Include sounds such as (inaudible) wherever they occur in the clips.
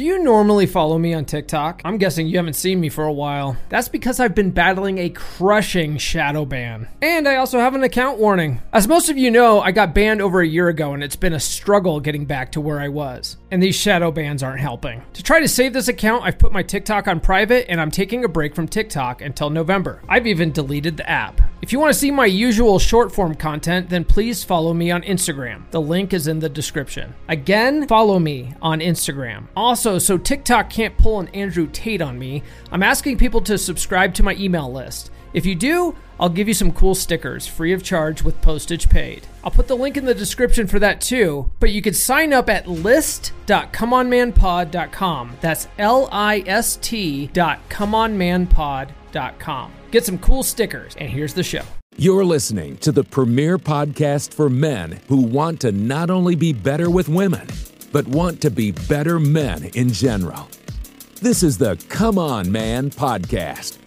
Do you normally follow me on TikTok? I'm guessing you haven't seen me for a while. That's because I've been battling a crushing shadow ban. And I also have an account warning. As most of you know, I got banned over a year ago and it's been a struggle getting back to where I was. And these shadow bans aren't helping. To try to save this account, I've put my TikTok on private and I'm taking a break from TikTok until November. I've even deleted the app. If you want to see my usual short form content, then please follow me on Instagram. The link is in the description. Again, follow me on Instagram. Also, also, so TikTok can't pull an Andrew Tate on me, I'm asking people to subscribe to my email list. If you do, I'll give you some cool stickers free of charge with postage paid. I'll put the link in the description for that too, but you can sign up at list.comeonmanpod.com. That's L I S T dot comeonmanpod.com. Get some cool stickers, and here's the show. You're listening to the premier podcast for men who want to not only be better with women but want to be better men in general. This is the Come On Man podcast.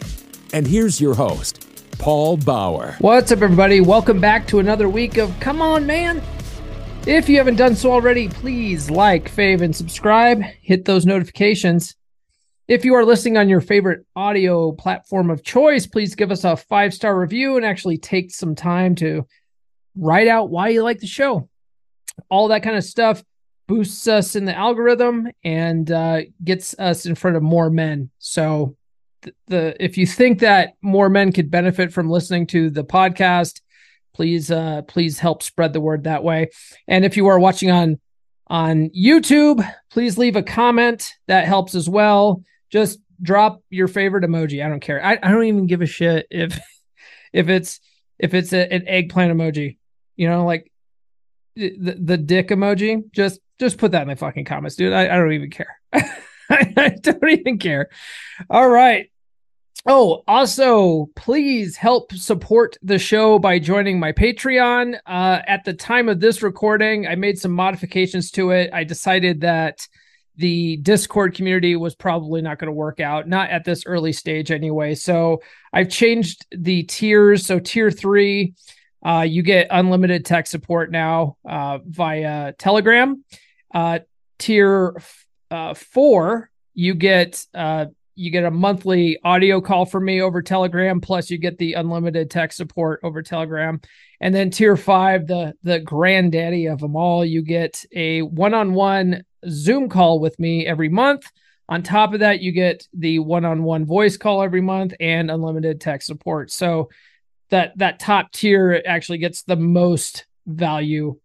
And here's your host, Paul Bauer. What's up, everybody? Welcome back to another week of Come On Man. If you haven't done so already, please like, fave, and subscribe. Hit those notifications. If you are listening on your favorite audio platform of choice, please give us a five star review and actually take some time to write out why you like the show. All that kind of stuff boosts us in the algorithm and uh, gets us in front of more men. So the, if you think that more men could benefit from listening to the podcast, please uh, please help spread the word that way. And if you are watching on on YouTube, please leave a comment. That helps as well. Just drop your favorite emoji. I don't care. I, I don't even give a shit if (laughs) if it's if it's a, an eggplant emoji. You know, like the, the dick emoji. Just just put that in the fucking comments, dude. I, I don't even care. (laughs) I don't even care. All right. Oh, also, please help support the show by joining my Patreon. Uh, at the time of this recording, I made some modifications to it. I decided that the Discord community was probably not going to work out, not at this early stage anyway. So I've changed the tiers. So, tier three, uh, you get unlimited tech support now uh, via Telegram. Uh, tier uh, four, you get uh, you get a monthly audio call from me over Telegram, plus you get the unlimited tech support over Telegram. And then tier five, the the granddaddy of them all, you get a one-on-one Zoom call with me every month. On top of that, you get the one-on-one voice call every month and unlimited tech support. So that that top tier actually gets the most value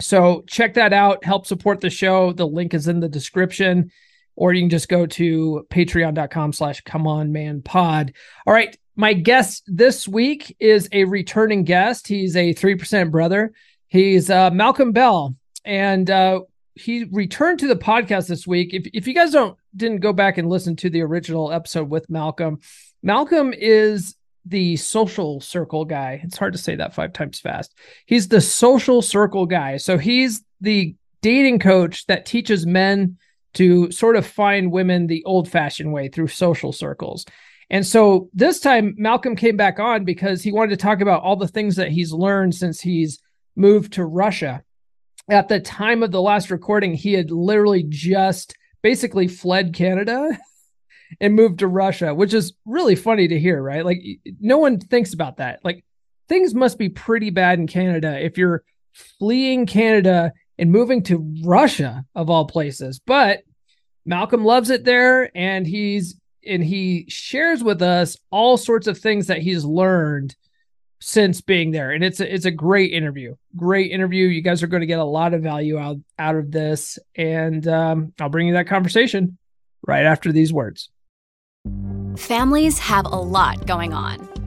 so check that out. Help support the show. The link is in the description, or you can just go to patreon.com slash come on man pod. All right. My guest this week is a returning guest. He's a 3% brother. He's uh, Malcolm Bell. And uh, he returned to the podcast this week. If, if you guys don't didn't go back and listen to the original episode with Malcolm, Malcolm is the social circle guy. It's hard to say that five times fast. He's the social circle guy. So he's the dating coach that teaches men to sort of find women the old fashioned way through social circles. And so this time Malcolm came back on because he wanted to talk about all the things that he's learned since he's moved to Russia. At the time of the last recording, he had literally just basically fled Canada (laughs) and moved to Russia, which is really funny to hear, right? Like no one thinks about that. Like things must be pretty bad in Canada if you're fleeing Canada and moving to Russia of all places. But Malcolm loves it there and he's and he shares with us all sorts of things that he's learned since being there. And it's a, it's a great interview. Great interview. You guys are going to get a lot of value out out of this. And um, i'll bring you that conversation right after these words. Families have a lot going on.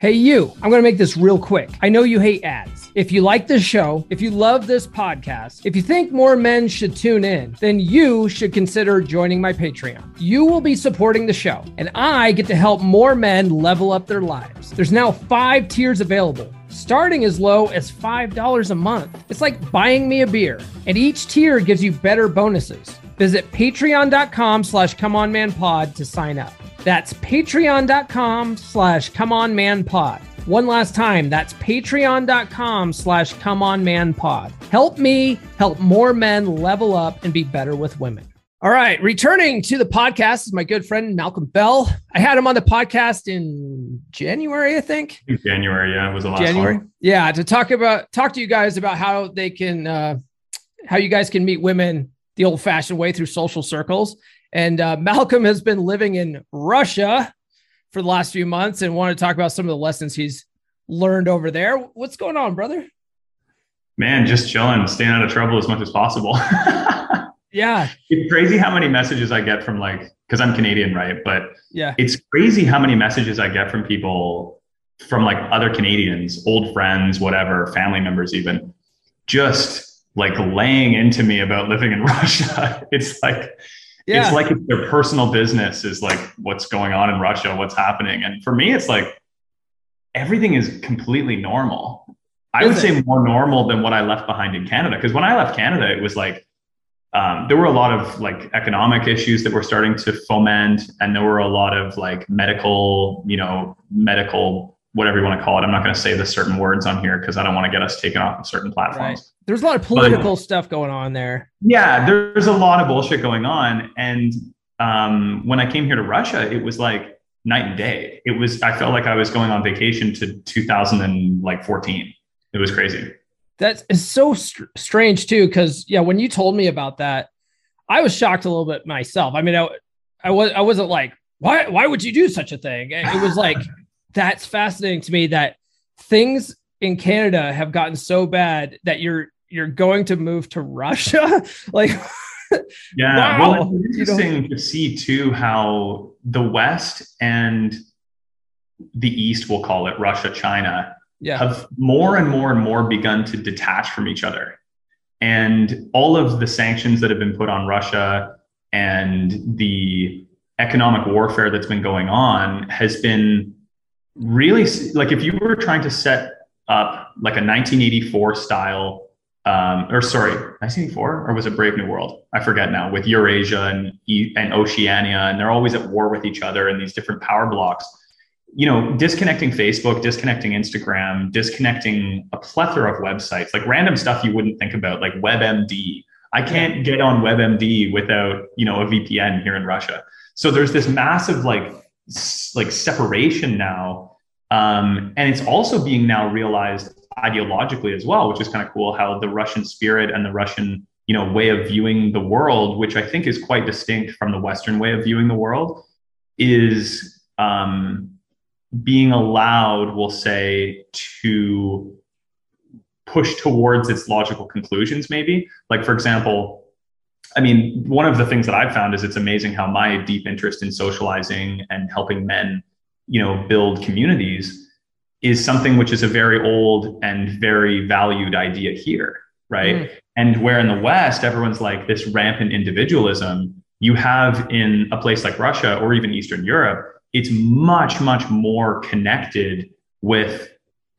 Hey, you, I'm going to make this real quick. I know you hate ads. If you like this show, if you love this podcast, if you think more men should tune in, then you should consider joining my Patreon. You will be supporting the show, and I get to help more men level up their lives. There's now five tiers available starting as low as $5 a month. It's like buying me a beer, and each tier gives you better bonuses. Visit patreon.com slash comeonmanpod to sign up. That's patreon.com slash comeonmanpod. One last time, that's patreon.com slash comeonmanpod. Help me help more men level up and be better with women. All right, returning to the podcast is my good friend Malcolm Bell. I had him on the podcast in January, I think. January, yeah, it was the last January. one. Yeah, to talk about talk to you guys about how they can uh how you guys can meet women the old-fashioned way through social circles. And uh, (laughs) Malcolm has been living in Russia for the last few months and wanted to talk about some of the lessons he's learned over there. What's going on, brother? Man, just chilling, staying out of trouble as much as possible. (laughs) Yeah. it's crazy how many messages I get from like, because I'm Canadian, right? But Yeah. it's crazy how many messages I get from people from like other Canadians, old friends, whatever, family members, even just like laying into me about living in (laughs) Russia. It's like, Yeah. it's like it's their personal business is like what's going on in Russia, what's happening. And for me, it's like everything is completely normal. I would say more normal than what I left behind in Canada. Because when I left Canada, it was like um, there were a lot of like economic issues that were starting to foment, and there were a lot of like medical, you know, medical whatever you want to call it. I'm not going to say the certain words on here because I don't want to get us taken off of certain platforms. Right. There's a lot of political stuff going on there. Yeah, there's a lot of bullshit going on. And um, when I came here to Russia, it was like night and day. It was I felt like I was going on vacation to 2014. It was crazy. That's so str- strange too, because yeah, when you told me about that, I was shocked a little bit myself. I mean, I, I was I wasn't like, why why would you do such a thing? It was like that's fascinating to me that things in Canada have gotten so bad that you're you're going to move to Russia. (laughs) like, Yeah. Wow. Well, it's interesting to see too how the West and the East, we'll call it Russia, China, yeah, have more and more and more begun to detach from each other. And all of the sanctions that have been put on Russia and the economic warfare that's been going on has been really like if you were trying to set up like a 1984 style um, or sorry 1984 or was it brave new world i forget now with eurasia and, and oceania and they're always at war with each other and these different power blocks you know, disconnecting Facebook, disconnecting Instagram, disconnecting a plethora of websites, like random stuff you wouldn't think about, like WebMD. I can't get on WebMD without, you know, a VPN here in Russia. So there's this massive like like separation now. Um, and it's also being now realized ideologically as well, which is kind of cool how the Russian spirit and the Russian, you know, way of viewing the world, which I think is quite distinct from the Western way of viewing the world, is um, being allowed, we'll say, to push towards its logical conclusions, maybe. Like, for example, I mean, one of the things that I've found is it's amazing how my deep interest in socializing and helping men, you know, build communities is something which is a very old and very valued idea here, right? Mm. And where in the West, everyone's like this rampant individualism, you have in a place like Russia or even Eastern Europe, it's much, much more connected with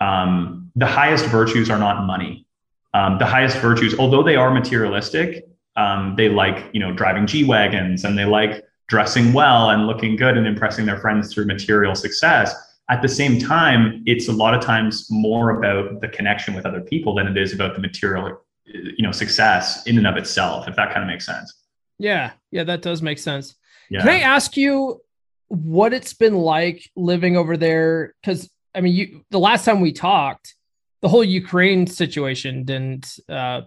um, the highest virtues are not money. Um, the highest virtues, although they are materialistic, um, they like you know driving G wagons and they like dressing well and looking good and impressing their friends through material success. At the same time, it's a lot of times more about the connection with other people than it is about the material, you know, success in and of itself. If that kind of makes sense. yeah, yeah, that does make sense. Yeah. Can I ask you what it's been like living over there? Because I mean, you the last time we talked, the whole Ukraine situation didn't uh,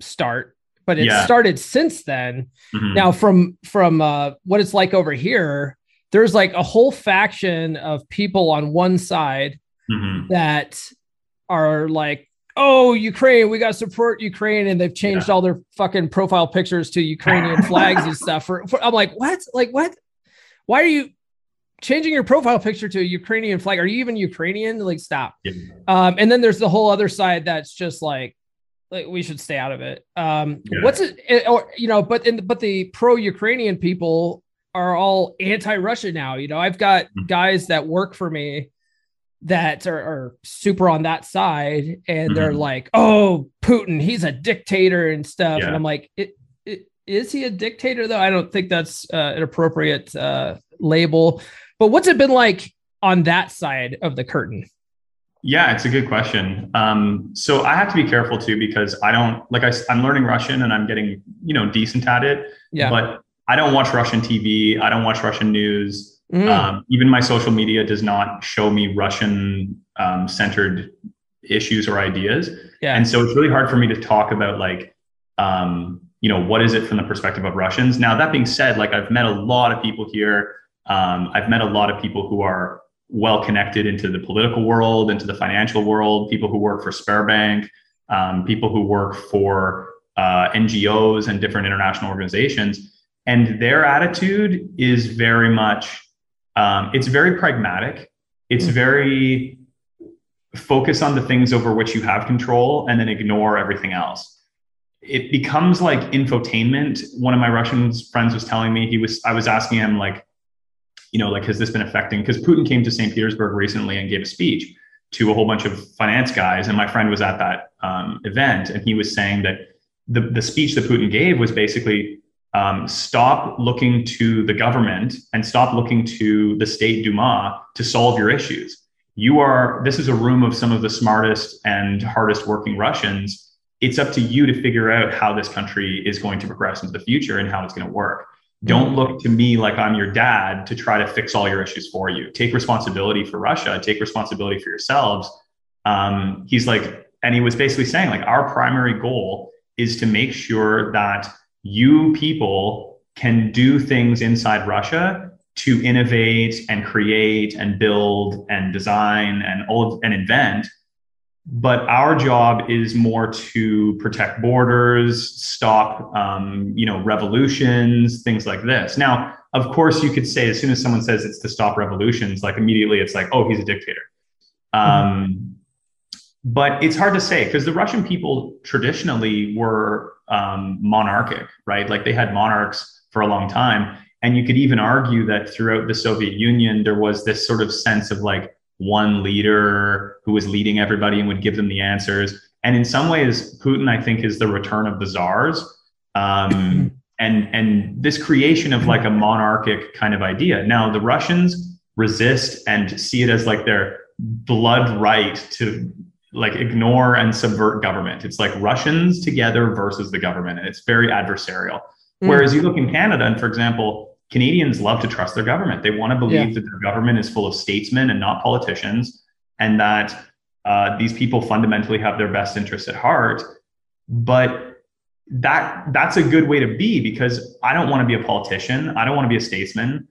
start, but it Yeah. started since then. Mhm. Now, from from uh, what it's like over here, there's like a whole faction of people on one side Mhm. that are like, "Oh, Ukraine, we got to support Ukraine," and they've changed all their fucking profile pictures to Ukrainian (laughs) flags and stuff. For, for I'm like, what? Like what? Why are you changing your profile picture to a Ukrainian flag. Are you even Ukrainian? Like, stop. Yeah. Um, and then there's the whole other side that's just like, like we should stay out of it. Um, Yeah. what's it? Or you know, but in but the pro-Ukrainian people are all anti-Russia now. You know, I've got Mhm. guys that work for me that are, are super on that side, and they're Mhm. like, "Oh, Putin, he's a dictator and stuff." And I'm like, it, it, "Is he a dictator though?" I don't think that's uh, an appropriate uh, label. But what's it been like on that side of the curtain? Yeah, it's a good question. Um, so I have to be careful too because I don't like I, am learning Russian and I'm getting you know decent at it. Yeah. But I don't watch Russian TV. I don't watch Russian news. Mm. Um, even my social media does not show me Russian um, centered issues or ideas. yeah. And so it's really hard for me to talk about like, um, you know, what is it from the perspective of Russians? Now, that being said, like I've met a lot of people here. Um, I've met a lot of people who are well connected into the political world, into the financial world, people who work for Sberbank, um, people who work for uh, NGOs and different international organizations. And their attitude is very much, um, it's very pragmatic. It's Mm. very focus on the things over which you have control and then ignore everything else. It becomes like infotainment. One of my Russian friends was telling me he was I was asking him like, you know, like has this been affecting because Putin came to St. Petersburg recently and gave a speech to a whole bunch of finance guys, and my friend was at that um, event, and he was saying that the the speech that Putin gave was basically um, stop looking to the government and stop looking to the state Duma to solve your issues. You are this is a room of some of the smartest and hardest working russians. It's up to you to figure out how this country is going to progress into the future and how it's going to work don't look to me like i'm your dad to try to fix all your issues for you. Take responsibility for russia. Take responsibility for yourselves. Um, he's like and he was basically saying like our primary goal is to make sure that you people can do things inside russia to innovate and create and build and design and all of, and invent but our job is more to protect borders stop um, you know revolutions things like this. Now of course you could say as soon as someone says it's to stop revolutions like immediately it's like oh he's a dictator. Um, but it's hard to say because the russian people traditionally were um, monarchic right? Like they had monarchs for a long time. And you could even argue that throughout the Soviet Union, there was this sort of sense of like one leader who was leading everybody and would give them the answers. And in some ways, Putin, I think, is the return of the czars. Um, (clears throat) and, and this creation of like a monarchic kind of idea. Now, the Russians resist and see it as like their blood right to like ignore and subvert government. It's like Russians together versus the government. And it's very adversarial. Mm. Whereas you look in Canada, and for example, Canadians love to trust their government. They want to believe Yeah. that their government is full of statesmen and not politicians, and that uh, these people fundamentally have their best interests at heart. But that that's a good way to be because I don't want to be a politician. I don't want to be a statesman.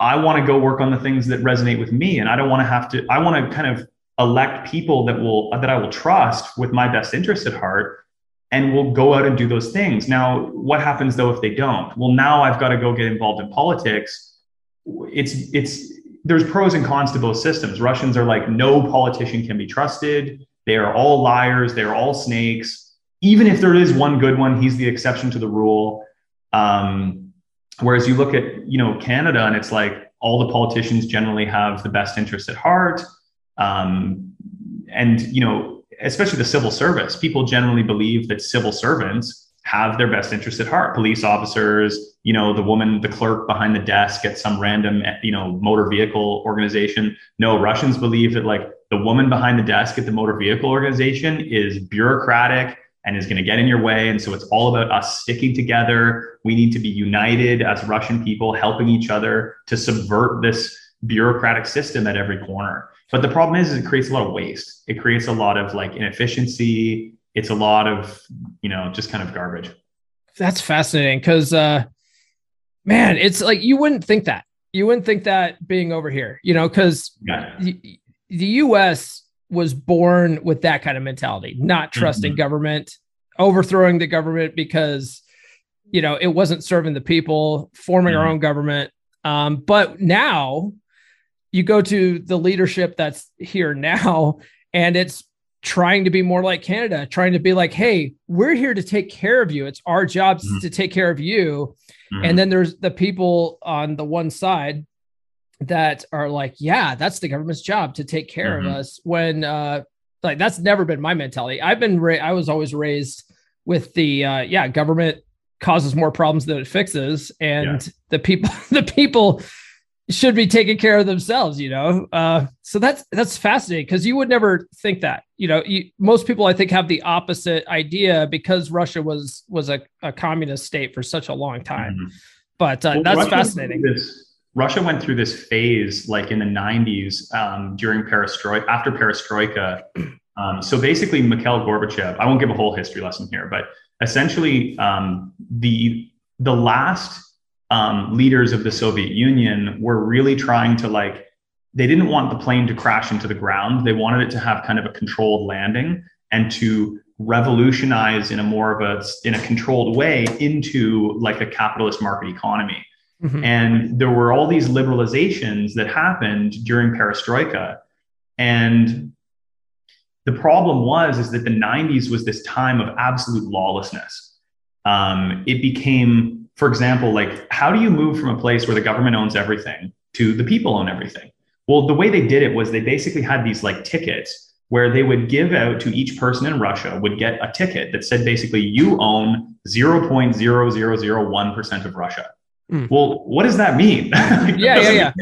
I want to go work on the things that resonate with me, and I don't want to have to. I want to kind of elect people that will that I will trust with my best interests at heart and will go out and do those things. Now, what happens though if they don't? Well, now I've got to go get involved in politics. It's it's there's pros and cons to both systems. Russians are like no politician can be trusted. They are all liars. They are all snakes. Even if there is one good one, he's the exception to the rule. Um, whereas you look at you know Canada, and it's like all the politicians generally have the best interest at heart. Um, and you know especially the civil service, people generally believe that civil servants have their best interest at heart. Police officers, you know, the woman, the clerk behind the desk at some random, you know, motor vehicle organization. No, Russians believe that like the woman behind the desk at the motor vehicle organization is bureaucratic and is going to get in your way. And so it's all about us sticking together. We need to be united as Russian people, helping each other to subvert this bureaucratic system at every corner. But the problem is, is it creates a lot of waste. It creates a lot of like inefficiency. It's a lot of, you know, just kind of garbage. That's fascinating because, uh, man, it's like you wouldn't think that. You wouldn't think that being over here, you know, because Yeah. the, the U.S. was born with that kind of mentality, not trusting government, overthrowing the government because, you know, it wasn't serving the people, forming our Mhm. own government. Um, but now you go to the leadership that's here now, and it's trying to be more like Canada, trying to be like, hey, we're here to take care of you. It's our job mm-hmm. to take care of you. Mm-hmm. And then there's the people on the one side that are like, yeah, that's the government's job to take care mm-hmm. of us. When uh like that's never been my mentality. I've been ra- I was always raised with the uh yeah, government causes more problems than it fixes and yeah. the people (laughs) the people should be taking care of themselves you know? Uh, so that's that's fascinating because you would never think that you know? You, most people i think have the opposite idea because russia was was a, a communist state for such a long time. Mm-hmm. but uh, well, that's russia fascinating. this, russia went through this phase like in the 90s um, during perestroika after perestroika. (clears throat) Um, so basically mikhail gorbachev i won't give a whole history lesson here but essentially um, the the last um, leaders of the Soviet Union were really trying to like, they didn't want the plane to crash into the ground. They wanted it to have kind of a controlled landing and to revolutionize in a more of a in a controlled way into like a capitalist market economy. Mm-hmm. And there were all these liberalizations that happened during perestroika. And the problem was is that the 90s was this time of absolute lawlessness. Um, it became for example, like how do you move from a place where the government owns everything to the people own everything? Well, the way they did it was they basically had these like tickets where they would give out to each person in Russia would get a ticket that said basically you own 0.0001% of Russia. Mm. Well, what does that mean? (laughs) yeah, yeah, yeah.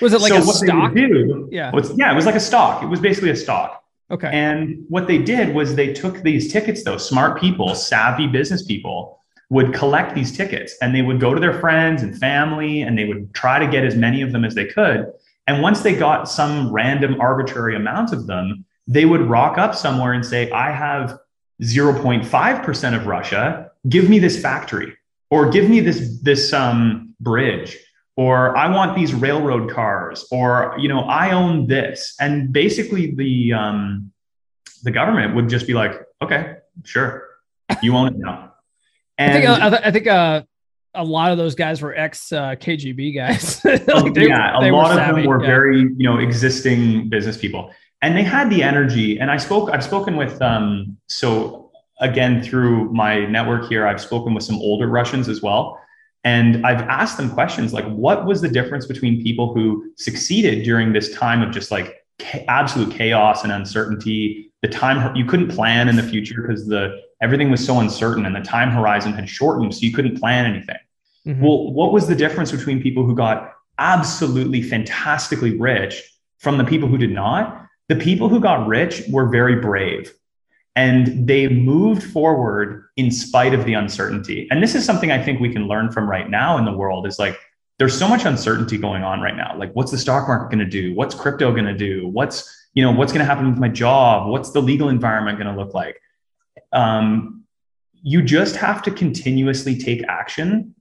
Was it like so a stock? Do, yeah. yeah, it was like a stock. It was basically a stock. Okay. And what they did was they took these tickets, though, smart people, savvy business people, would collect these tickets and they would go to their friends and family and they would try to get as many of them as they could. And once they got some random arbitrary amount of them, they would rock up somewhere and say, I have 0.5% of Russia. Give me this factory or give me this, this um, bridge or I want these railroad cars or, you know, I own this. And basically the, um, the government would just be like, okay, sure. You own it now. And I think uh, I think uh, a lot of those guys were ex uh, KGB guys. (laughs) like they, yeah, a lot of savvy. them were yeah. very you know existing business people, and they had the energy. And I spoke. I've spoken with um, so again through my network here. I've spoken with some older Russians as well. And I've asked them questions like, what was the difference between people who succeeded during this time of just like absolute chaos and uncertainty? The time you couldn't plan in the future because the everything was so uncertain and the time horizon had shortened, so you couldn't plan anything. Mm-hmm. Well, what was the difference between people who got absolutely fantastically rich from the people who did not? The people who got rich were very brave and they moved forward in spite of the uncertainty. And this is something I think we can learn from right now in the world is like, there's so much uncertainty going on right now. Like, what's the stock market going to do? What's crypto going to do? What's, you know, what's going to happen with my job? What's the legal environment going to look like? um, you just have to continuously take action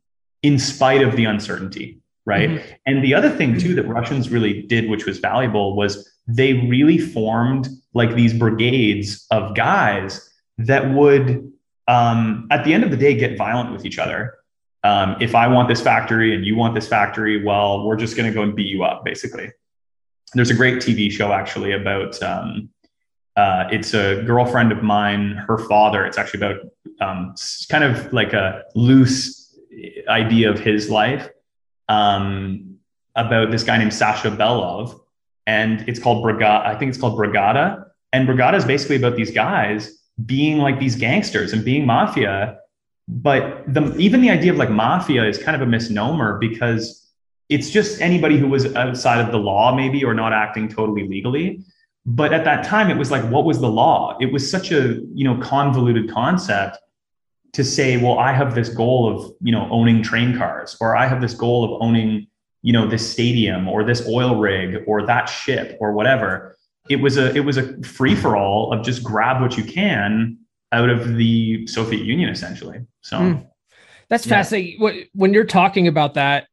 in spite of the uncertainty right mm-hmm. and the other thing too that russians really did which was valuable was they really formed like these brigades of guys that would um, at the end of the day get violent with each other um, if i want this factory and you want this factory well we're just going to go and beat you up basically there's a great tv show actually about um, uh, it's a girlfriend of mine, her father. It's actually about um, kind of like a loose idea of his life um, about this guy named Sasha Belov. And it's called Brigada. I think it's called Brigada. And Brigada is basically about these guys being like these gangsters and being mafia. But the, even the idea of like mafia is kind of a misnomer because it's just anybody who was outside of the law, maybe, or not acting totally legally. But at that time it was like what was the law? It was such a you know convoluted concept to say well i have this goal of you know owning train cars or i have this goal of owning you know this stadium or this oil rig or that ship or whatever. It was a it was a free for all of just grab what you can out of the soviet union essentially. So mm. that's yeah. fascinating. When you're talking about that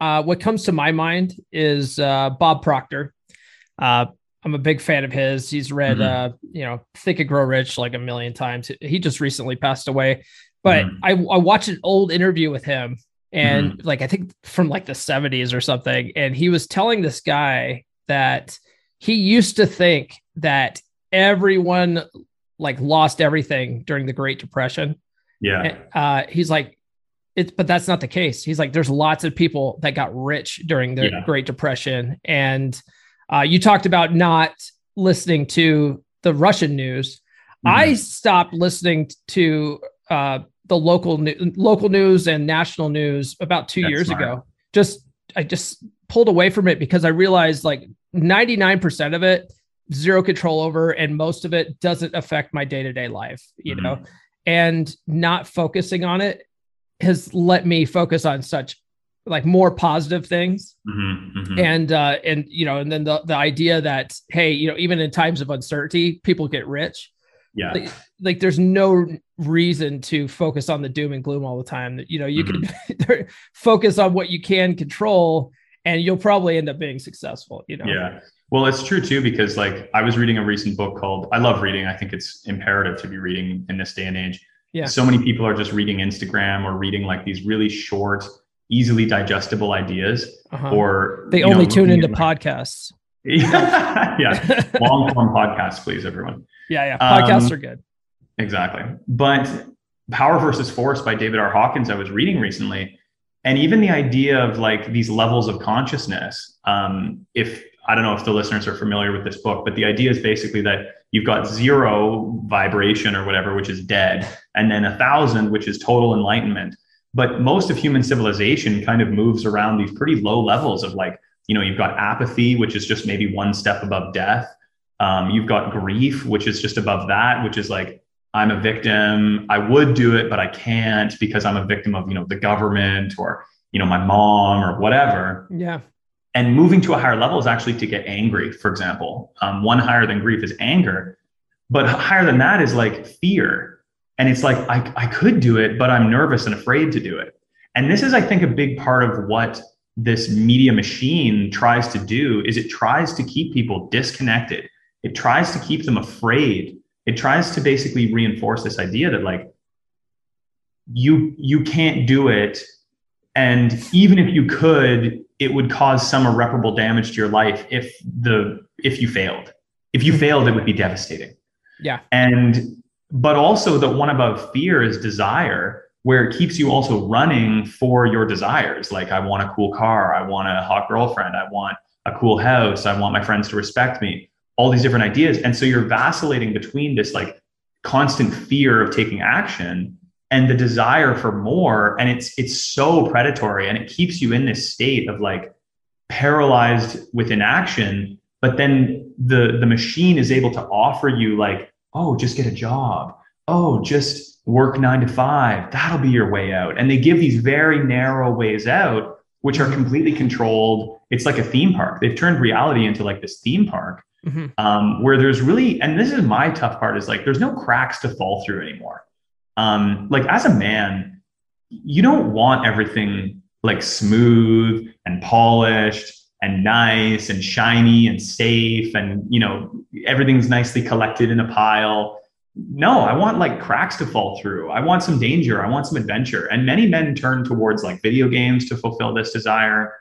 uh, what comes to my mind is uh, bob proctor uh, I'm a big fan of his. He's read, mm-hmm. uh, you know, Think and Grow Rich like a million times. He just recently passed away, but mm-hmm. I, I watched an old interview with him and mm-hmm. like I think from like the 70s or something. And he was telling this guy that he used to think that everyone like lost everything during the Great Depression. Yeah. And, uh, he's like, it's, but that's not the case. He's like, there's lots of people that got rich during the yeah. Great Depression. And uh, you talked about not listening to the Russian news. Mm-hmm. I stopped listening to uh, the local local news and national news about two that's years smart. ago. Just I just pulled away from it because I realized like 99% of it zero control over and most of it doesn't affect my day-to-day life you mm-hmm. know and not focusing on it has let me focus on such like more positive things mm-hmm, mm-hmm. and uh and you know and then the, the idea that hey you know even in times of uncertainty people get rich yeah like, like there's no reason to focus on the doom and gloom all the time you know you mm-hmm. (laughs) can focus on what you can control and you'll probably end up being successful you know yeah well, it's true too, because like I was reading a recent book called, I love reading. I think it's imperative to be reading in this day and age. Yeah. So many people are just reading Instagram or reading like these really short, easily digestible ideas, uh-huh. or they only know, tune into like, podcasts. yeah. (laughs) yeah. Long form podcasts, please, everyone. Yeah. Yeah. Podcasts um, are good. Exactly. But Power versus Force by David R. Hawkins, I was reading recently. And even the idea of like these levels of consciousness, um, if I don't know if the listeners are familiar with this book, but the idea is basically that you've got zero vibration or whatever, which is dead, and then a thousand, which is total enlightenment. But most of human civilization kind of moves around these pretty low levels of like, you know, you've got apathy, which is just maybe one step above death. Um, you've got grief, which is just above that, which is like, I'm a victim. I would do it, but I can't because I'm a victim of, you know, the government or, you know, my mom or whatever. Yeah and moving to a higher level is actually to get angry for example. Um, one higher than grief is anger but higher than that is like fear. And it's like I, I could do it but i'm nervous and afraid to do it. And this is i think a big part of what this media machine tries to do is it tries to keep people disconnected. It tries to keep them afraid. It tries to basically reinforce this idea that like you you can't do it. And even if you could it would cause some irreparable damage to your life if the if you failed. If you failed, it would be devastating. Yeah. And but also the one above fear is desire, where it keeps you also running for your desires. Like I want a cool car, I want a hot girlfriend, I want a cool house, I want my friends to respect me. All these different ideas. And so you're vacillating between this like constant fear of taking action and the desire for more and it's it's so predatory and it keeps you in this state of like paralyzed with inaction but then the the machine is able to offer you like oh just get a job. Oh just work 9 to 5 that'll be your way out. And they give these very narrow ways out which are completely controlled. It's like a theme park. They've turned reality into like this theme park mm-hmm. um, where there's really and this is my tough part is like there's no cracks to fall through anymore um, like as a man, you don't want everything like smooth and polished and nice and shiny and safe and you know everything's nicely collected in a pile. No i want like cracks to fall through. I want some danger. I want some adventure. And many men turn towards like video games to fulfill this desire.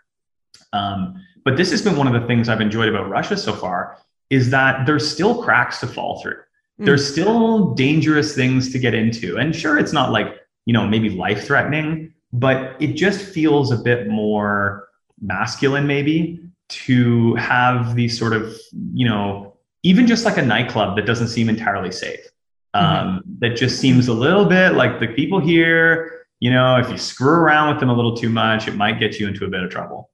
Um, but this has been one of the things i've enjoyed about russia so far is that there's still cracks to fall through there's hmm. still dangerous things to get into. And sure, it's not like, you know, maybe life threatening, but it just feels a bit more masculine, maybe, to have these sort of, you know, even just like a nightclub that doesn't seem entirely safe. Mm-hmm. Um, that just seems a little bit like the people here, you know, if you screw around with them a little too much, it might get you into a bit of trouble.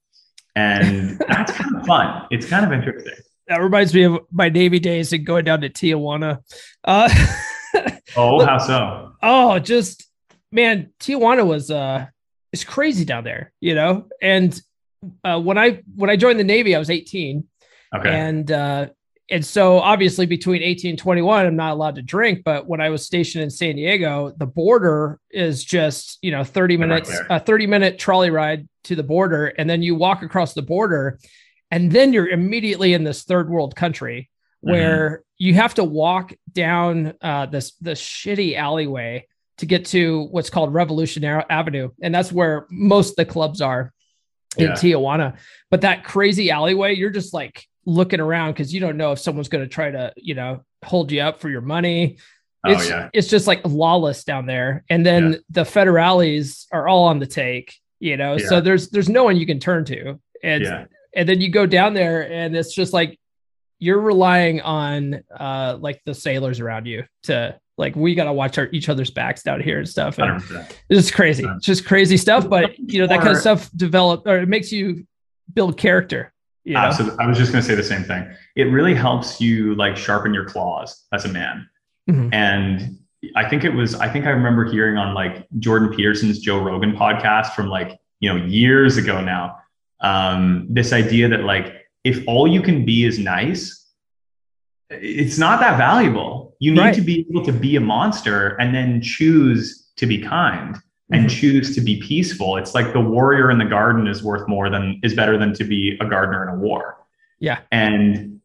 And (laughs) that's kind of fun. It's kind of interesting that reminds me of my Navy days and going down to Tijuana. Uh, (laughs) oh, how so? Oh, just man, Tijuana was uh, it's crazy down there, you know. And uh, when I when I joined the Navy, I was 18. Okay. And uh, and so obviously between 18 and 21, I'm not allowed to drink. But when I was stationed in San Diego, the border is just you know 30 minutes, right a 30 minute trolley ride to the border, and then you walk across the border and then you're immediately in this third world country where mm-hmm. you have to walk down uh, this this shitty alleyway to get to what's called Revolutionary Avenue, and that's where most of the clubs are in yeah. Tijuana. But that crazy alleyway, you're just like looking around because you don't know if someone's going to try to, you know, hold you up for your money. Oh, it's, oh, yeah. it's just like lawless down there. And then yeah. the federales are all on the take, you know, so there's, there's no one you can turn to. And. And then you go down there and it's just like, you're relying on, uh, like the sailors around you to, like we got to watch our each other's backs down here and stuff. And it's crazy. It's just crazy stuff. But you know, that kind of stuff develop or it makes you build character. You know? Absolutely. I was just going to say the same thing. It really helps you like sharpen your claws as a man. Mm-hmm. And I think it was, I think I remember hearing on like Jordan Peterson's Joe Rogan podcast from like, you know, years ago now. Um, this idea that like, if all you can be is nice, it's not that valuable. You need right. to be able to be a monster and then choose to be kind and mm-hmm. choose to be peaceful. It's like the warrior in the garden is worth more than is better than to be a gardener in a war. Yeah. And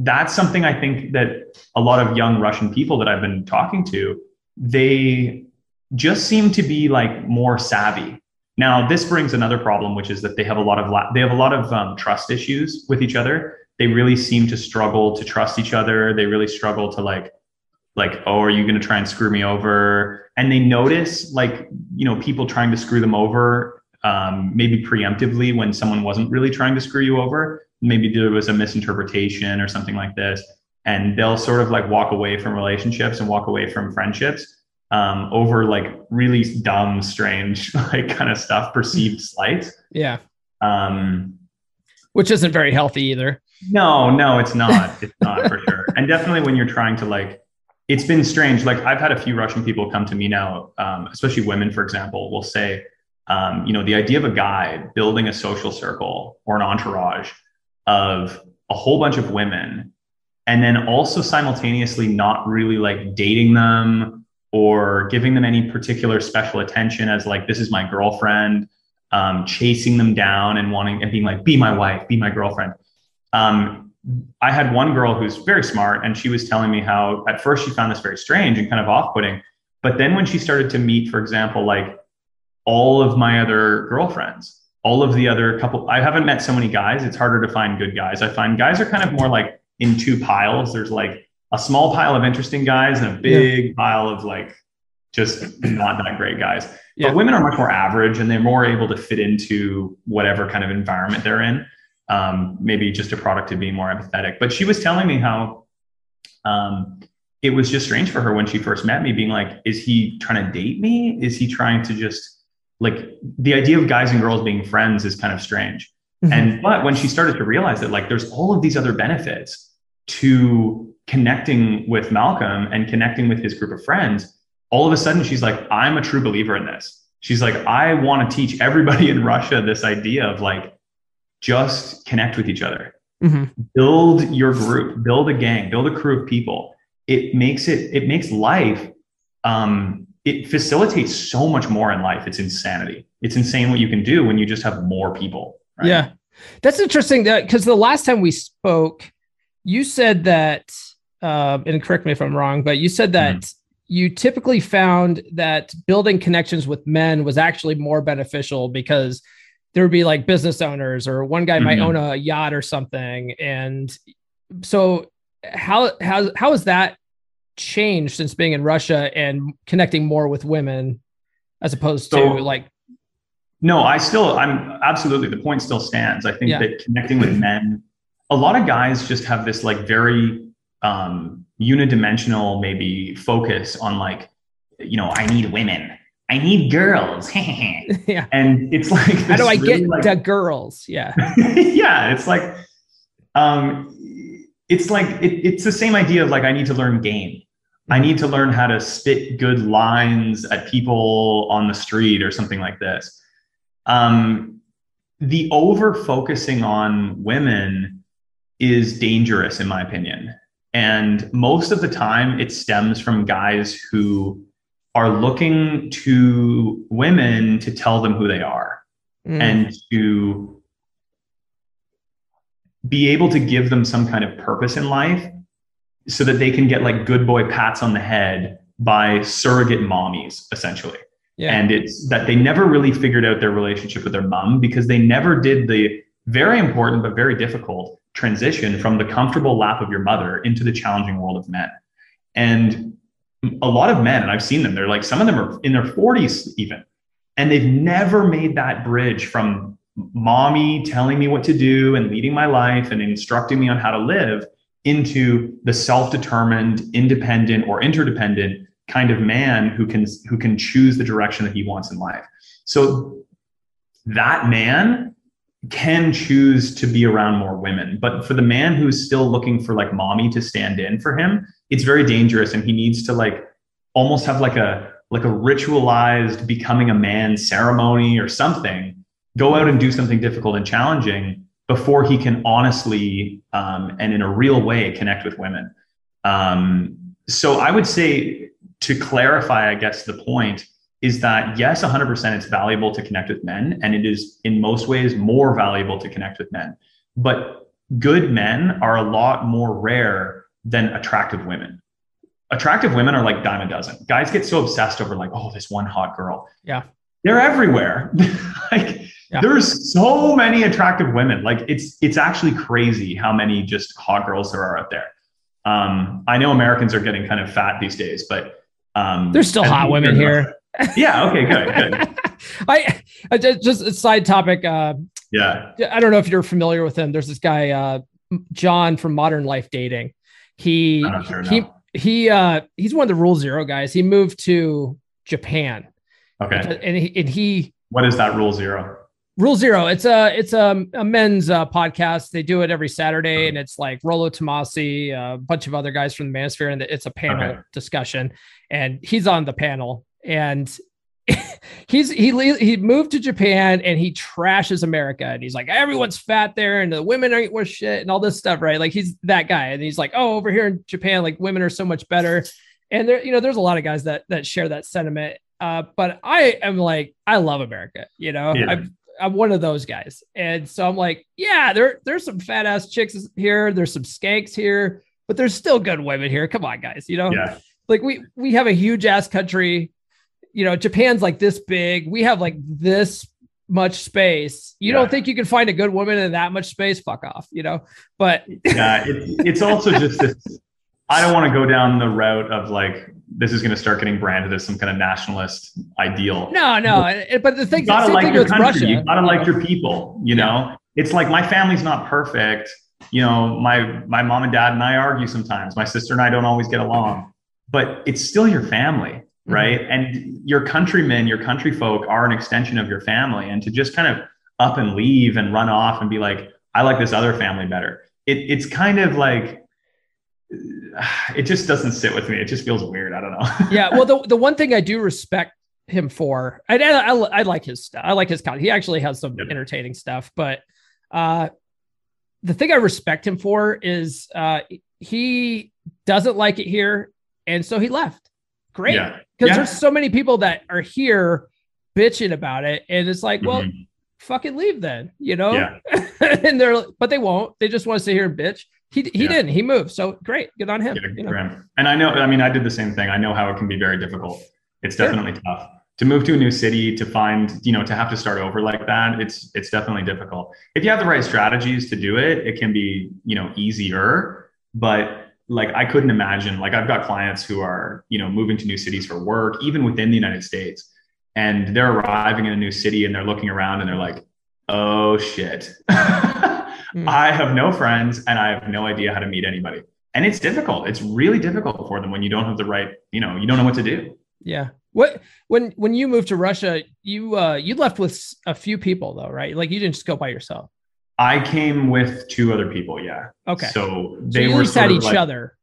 that's something I think that a lot of young Russian people that I've been talking to, they just seem to be like more savvy. Now, this brings another problem, which is that they have a lot of la- they have a lot of um, trust issues with each other they really seem to struggle to trust each other. They really struggle to like, like, oh, are you going to try and screw me over? And they notice like, you know, people trying to screw them over, um, maybe preemptively when someone wasn't really trying to screw you over. Maybe there was a misinterpretation or something like this. And they'll sort of like walk away from relationships and walk away from friendships um, over like really dumb, strange, (laughs) like kind of stuff, perceived slights. Yeah. Um, which isn't very healthy either. No, no, it's not. It's not for sure. And definitely when you're trying to like, it's been strange. Like I've had a few Russian people come to me now, um, especially women, for example, will say, um, you know, the idea of a guy building a social circle or an entourage of a whole bunch of women, and then also simultaneously not really like dating them or giving them any particular special attention as like this is my girlfriend, um, chasing them down and wanting and being like, be my wife, be my girlfriend um, I had one girl who's very smart, and she was telling me how at first she found this very strange and kind of off putting. But then when she started to meet, for example, like all of my other girlfriends, all of the other couple, I haven't met so many guys. It's harder to find good guys. I find guys are kind of more like in two piles. There's like a small pile of interesting guys and a big yeah. pile of like just not that great guys. Yeah. But women are much more average and they're more able to fit into whatever kind of environment they're in um, maybe just a product of being more empathetic. But she was telling me how um, it was just strange for her when she first met me, being like, is he trying to date me? Is he trying to just like the idea of guys and girls being friends is kind of strange. Mm-hmm. And but when she started to realize that like there's all of these other benefits to connecting with Malcolm and connecting with his group of friends, all of a sudden she's like, I'm a true believer in this. She's like, I want to teach everybody in Russia this idea of like, just connect with each other. Mm-hmm. Build your group, build a gang, build a crew of people. It makes it, it makes life, um, it facilitates so much more in life. It's insanity. It's insane what you can do when you just have more people. Right? Yeah. That's interesting that because the last time we spoke, you said that, uh, and correct me if I'm wrong, but you said that mm-hmm. you typically found that building connections with men was actually more beneficial because there would be like business owners or one guy mm-hmm. might own a yacht or something and so how how how has that changed since being in Russia and connecting more with women as opposed so, to like no i still i'm absolutely the point still stands i think yeah. that connecting with men a lot of guys just have this like very um unidimensional maybe focus on like you know i need women I need girls. (laughs) yeah. And it's like, how do I really get like, the girls? Yeah. (laughs) yeah. It's like, um, it's like, it, it's the same idea of like, I need to learn game. I mm-hmm. need to learn how to spit good lines at people on the street or something like this. Um, the over focusing on women is dangerous, in my opinion. And most of the time, it stems from guys who are looking to women to tell them who they are mm. and to be able to give them some kind of purpose in life so that they can get like good boy pats on the head by surrogate mommies, essentially. Yeah. And it's that they never really figured out their relationship with their mom because they never did the very important but very difficult transition from the comfortable lap of your mother into the challenging world of men. And a lot of men, and I've seen them, they're like, some of them are in their 40s even, and they've never made that bridge from mommy telling me what to do and leading my life and instructing me on how to live into the self-determined, independent or interdependent kind of man who can who can choose the direction that he wants in life. So that man can choose to be around more women. But for the man who's still looking for like mommy to stand in for him, it's very dangerous and he needs to like almost have like a like a ritualized becoming a man ceremony or something go out and do something difficult and challenging before he can honestly um, and in a real way connect with women um, so i would say to clarify i guess the point is that yes 100% it's valuable to connect with men and it is in most ways more valuable to connect with men. But good men are a lot more rare than attractive women. Attractive women are like dime a dozen. Guys get so obsessed over like oh this one hot girl. Yeah. They're everywhere. (laughs) Like yeah. there's so many attractive women. Like it's it's actually crazy how many just hot girls there are out there. Um, i know americans are getting kind of fat these days but um, there's still hot women here yeah okay good good. (laughs) I, I just a side topic uh, yeah. I don't know if you're familiar with him. There's this guy uh, john from modern life dating. He sure he he uh he's one of the rule zero guys. He moved to japan. Okay. And he, and he what is that rule zero? Rule Zero. It's a it's a, a men's uh, podcast. They do it every Saturday, and it's like Rollo Tomassi, a bunch of other guys from the Manosphere, and it's a panel okay. discussion. And he's on the panel, and (laughs) he's he he moved to Japan, and he trashes America, and he's like everyone's fat there, and the women aren't worth shit, and all this stuff, right? Like he's that guy, and he's like, oh, over here in Japan, like women are so much better. And there, you know, there's a lot of guys that that share that sentiment. Uh, but I am like, I love America. You know, yeah. I've I'm one of those guys. And so I'm like, yeah, there, there's some fat ass chicks here. There's some skanks here, but there's still good women here. Come on, guys. You know, yeah. like we, we have a huge ass country. You know, Japan's like this big. We have like this much space. You yeah. don't think you can find a good woman in that much space? Fuck off, you know? But (laughs) yeah, it, it's also just this. I don't want to go down the route of like this is going to start getting branded as some kind of nationalist ideal. No, no. But the thing, you gotta like your country. Russia. You gotta like your people. You know, it's like my family's not perfect. You know, my my mom and dad and I argue sometimes. My sister and I don't always get along, but it's still your family. Right? Mm-hmm. And your countrymen, your country folk are an extension of your family. And to just kind of up and leave and run off and be like, I like this other family better. It, it's kind of like (sighs) it just doesn't sit with me. It just feels weird. I don't know. (laughs) yeah. Well, the, the one thing I do respect him for, I, I, I like his stuff. I like his content. He actually has some yep. entertaining stuff, but uh, the thing I respect him for is uh, he doesn't like it here. And so he left. Great. Because yeah. there's so many people that are here bitching about it. And it's like, well, mm-hmm. fucking leave then, you know? Yeah. (laughs) and they're, but they won't. They just want to sit here and bitch. He he yeah. didn't. He moved. So great. Good on him. Yeah, you know? And I know. I mean, I did the same thing. I know how it can be very difficult. It's definitely tough to move to a new city to find you know to have to start over like that. It's it's definitely difficult. If you have the right strategies to do it, it can be you know easier. But like I couldn't imagine. Like I've got clients who are you know moving to new cities for work, even within the United States, and they're arriving in a new city and they're looking around and they're like, oh shit. (laughs) mm. I have no friends and I have no idea how to meet anybody. And it's difficult. It's really difficult for them when you don't have the right, you know, you don't know what to do. Yeah. What when when you moved to Russia, you uh you left with a few people though, right? Like you didn't just go by yourself. I came with two other people, yeah. Okay. So they so were at each like, other.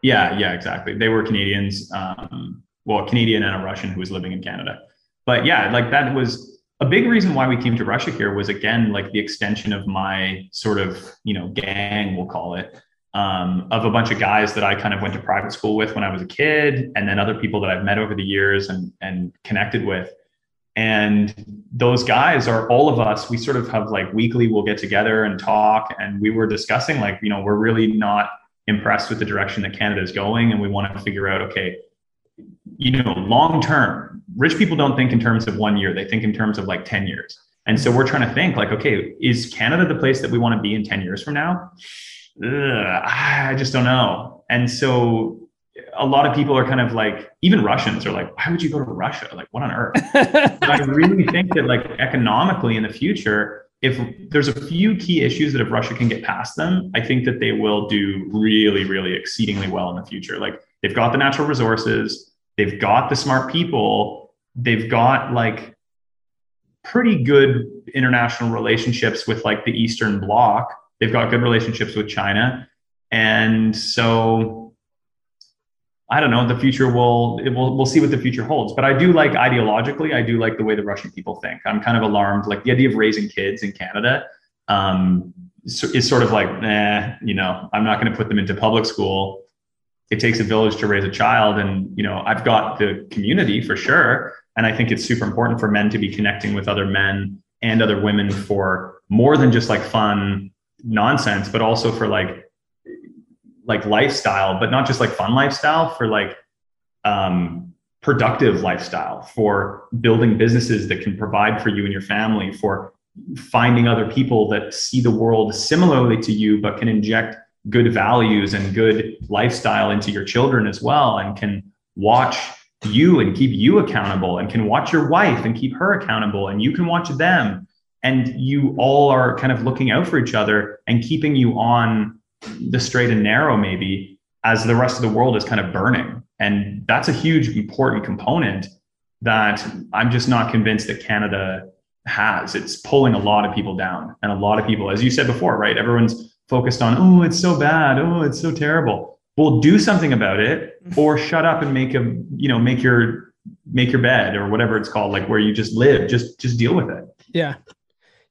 Yeah, yeah, exactly. They were Canadians, um, well, Canadian and a Russian who was living in Canada. But yeah, like that was a big reason why we came to Russia here was again like the extension of my sort of you know gang we'll call it um, of a bunch of guys that I kind of went to private school with when I was a kid, and then other people that I've met over the years and and connected with. And those guys are all of us. We sort of have like weekly we'll get together and talk, and we were discussing like you know we're really not impressed with the direction that Canada is going, and we want to figure out okay you know, long term, rich people don't think in terms of one year, they think in terms of like 10 years. And so we're trying to think like, okay, is Canada the place that we want to be in 10 years from now? Ugh, I just don't know. And so a lot of people are kind of like, even Russians are like, why would you go to Russia? Like, what on earth? I really think that like economically in the future, if there's a few key issues that if Russia can get past them, I think that they will do really, really exceedingly well in the future. Like they've got the natural resources, they've got the smart people, they've got like pretty good international relationships with like the Eastern Bloc. They've got good relationships with China. And so I don't know, the future will it will we'll see what the future holds. But I do like ideologically, I do like the way the Russian people think. I'm kind of alarmed. Like the idea of raising kids in Canada um, is sort of like, nah, you know, I'm not going to put them into public school. It takes a village to raise a child. And, you know, I've got the community for sure. And I think it's super important for men to be connecting with other men and other women for more than just like fun nonsense, but also for like like lifestyle, but not just like fun lifestyle, for like um, productive lifestyle, for building businesses that can provide for you and your family, for finding other people that see the world similarly to you, but can inject good values and good lifestyle into your children as well, and can watch you and keep you accountable, and can watch your wife and keep her accountable, and you can watch them. And you all are kind of looking out for each other and keeping you on the straight and narrow maybe as the rest of the world is kind of burning. And that's a huge important component that i'm just not convinced that canada has. It's pulling a lot of people down and a lot of people as you said before right? Everyone's focused on oh it's so bad. Oh it's so terrible. Well do something about it mm-hmm. or shut up and make a you know make your make your bed or whatever it's called like where you just live. Just just deal with it. Yeah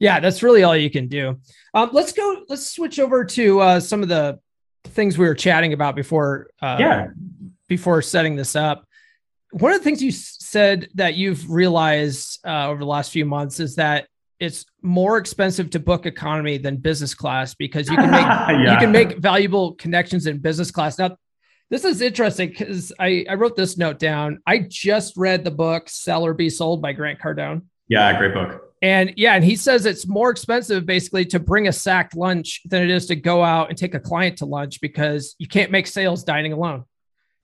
yeah, that's really all you can do. Um, let's go. Let's switch over to uh, some of the things we were chatting about before. Uh, yeah. Before setting this up, one of the things you said that you've realized uh, over the last few months is that it's more expensive to book economy than business class because you can make (laughs) yeah. you can make valuable connections in business class. Now, this is interesting because I, I wrote this note down. I just read the book "Sell or Be Sold" by Grant Cardone. Yeah, great book. And yeah, and he says it's more expensive basically to bring a sacked lunch than it is to go out and take a client to lunch because you can't make sales dining alone.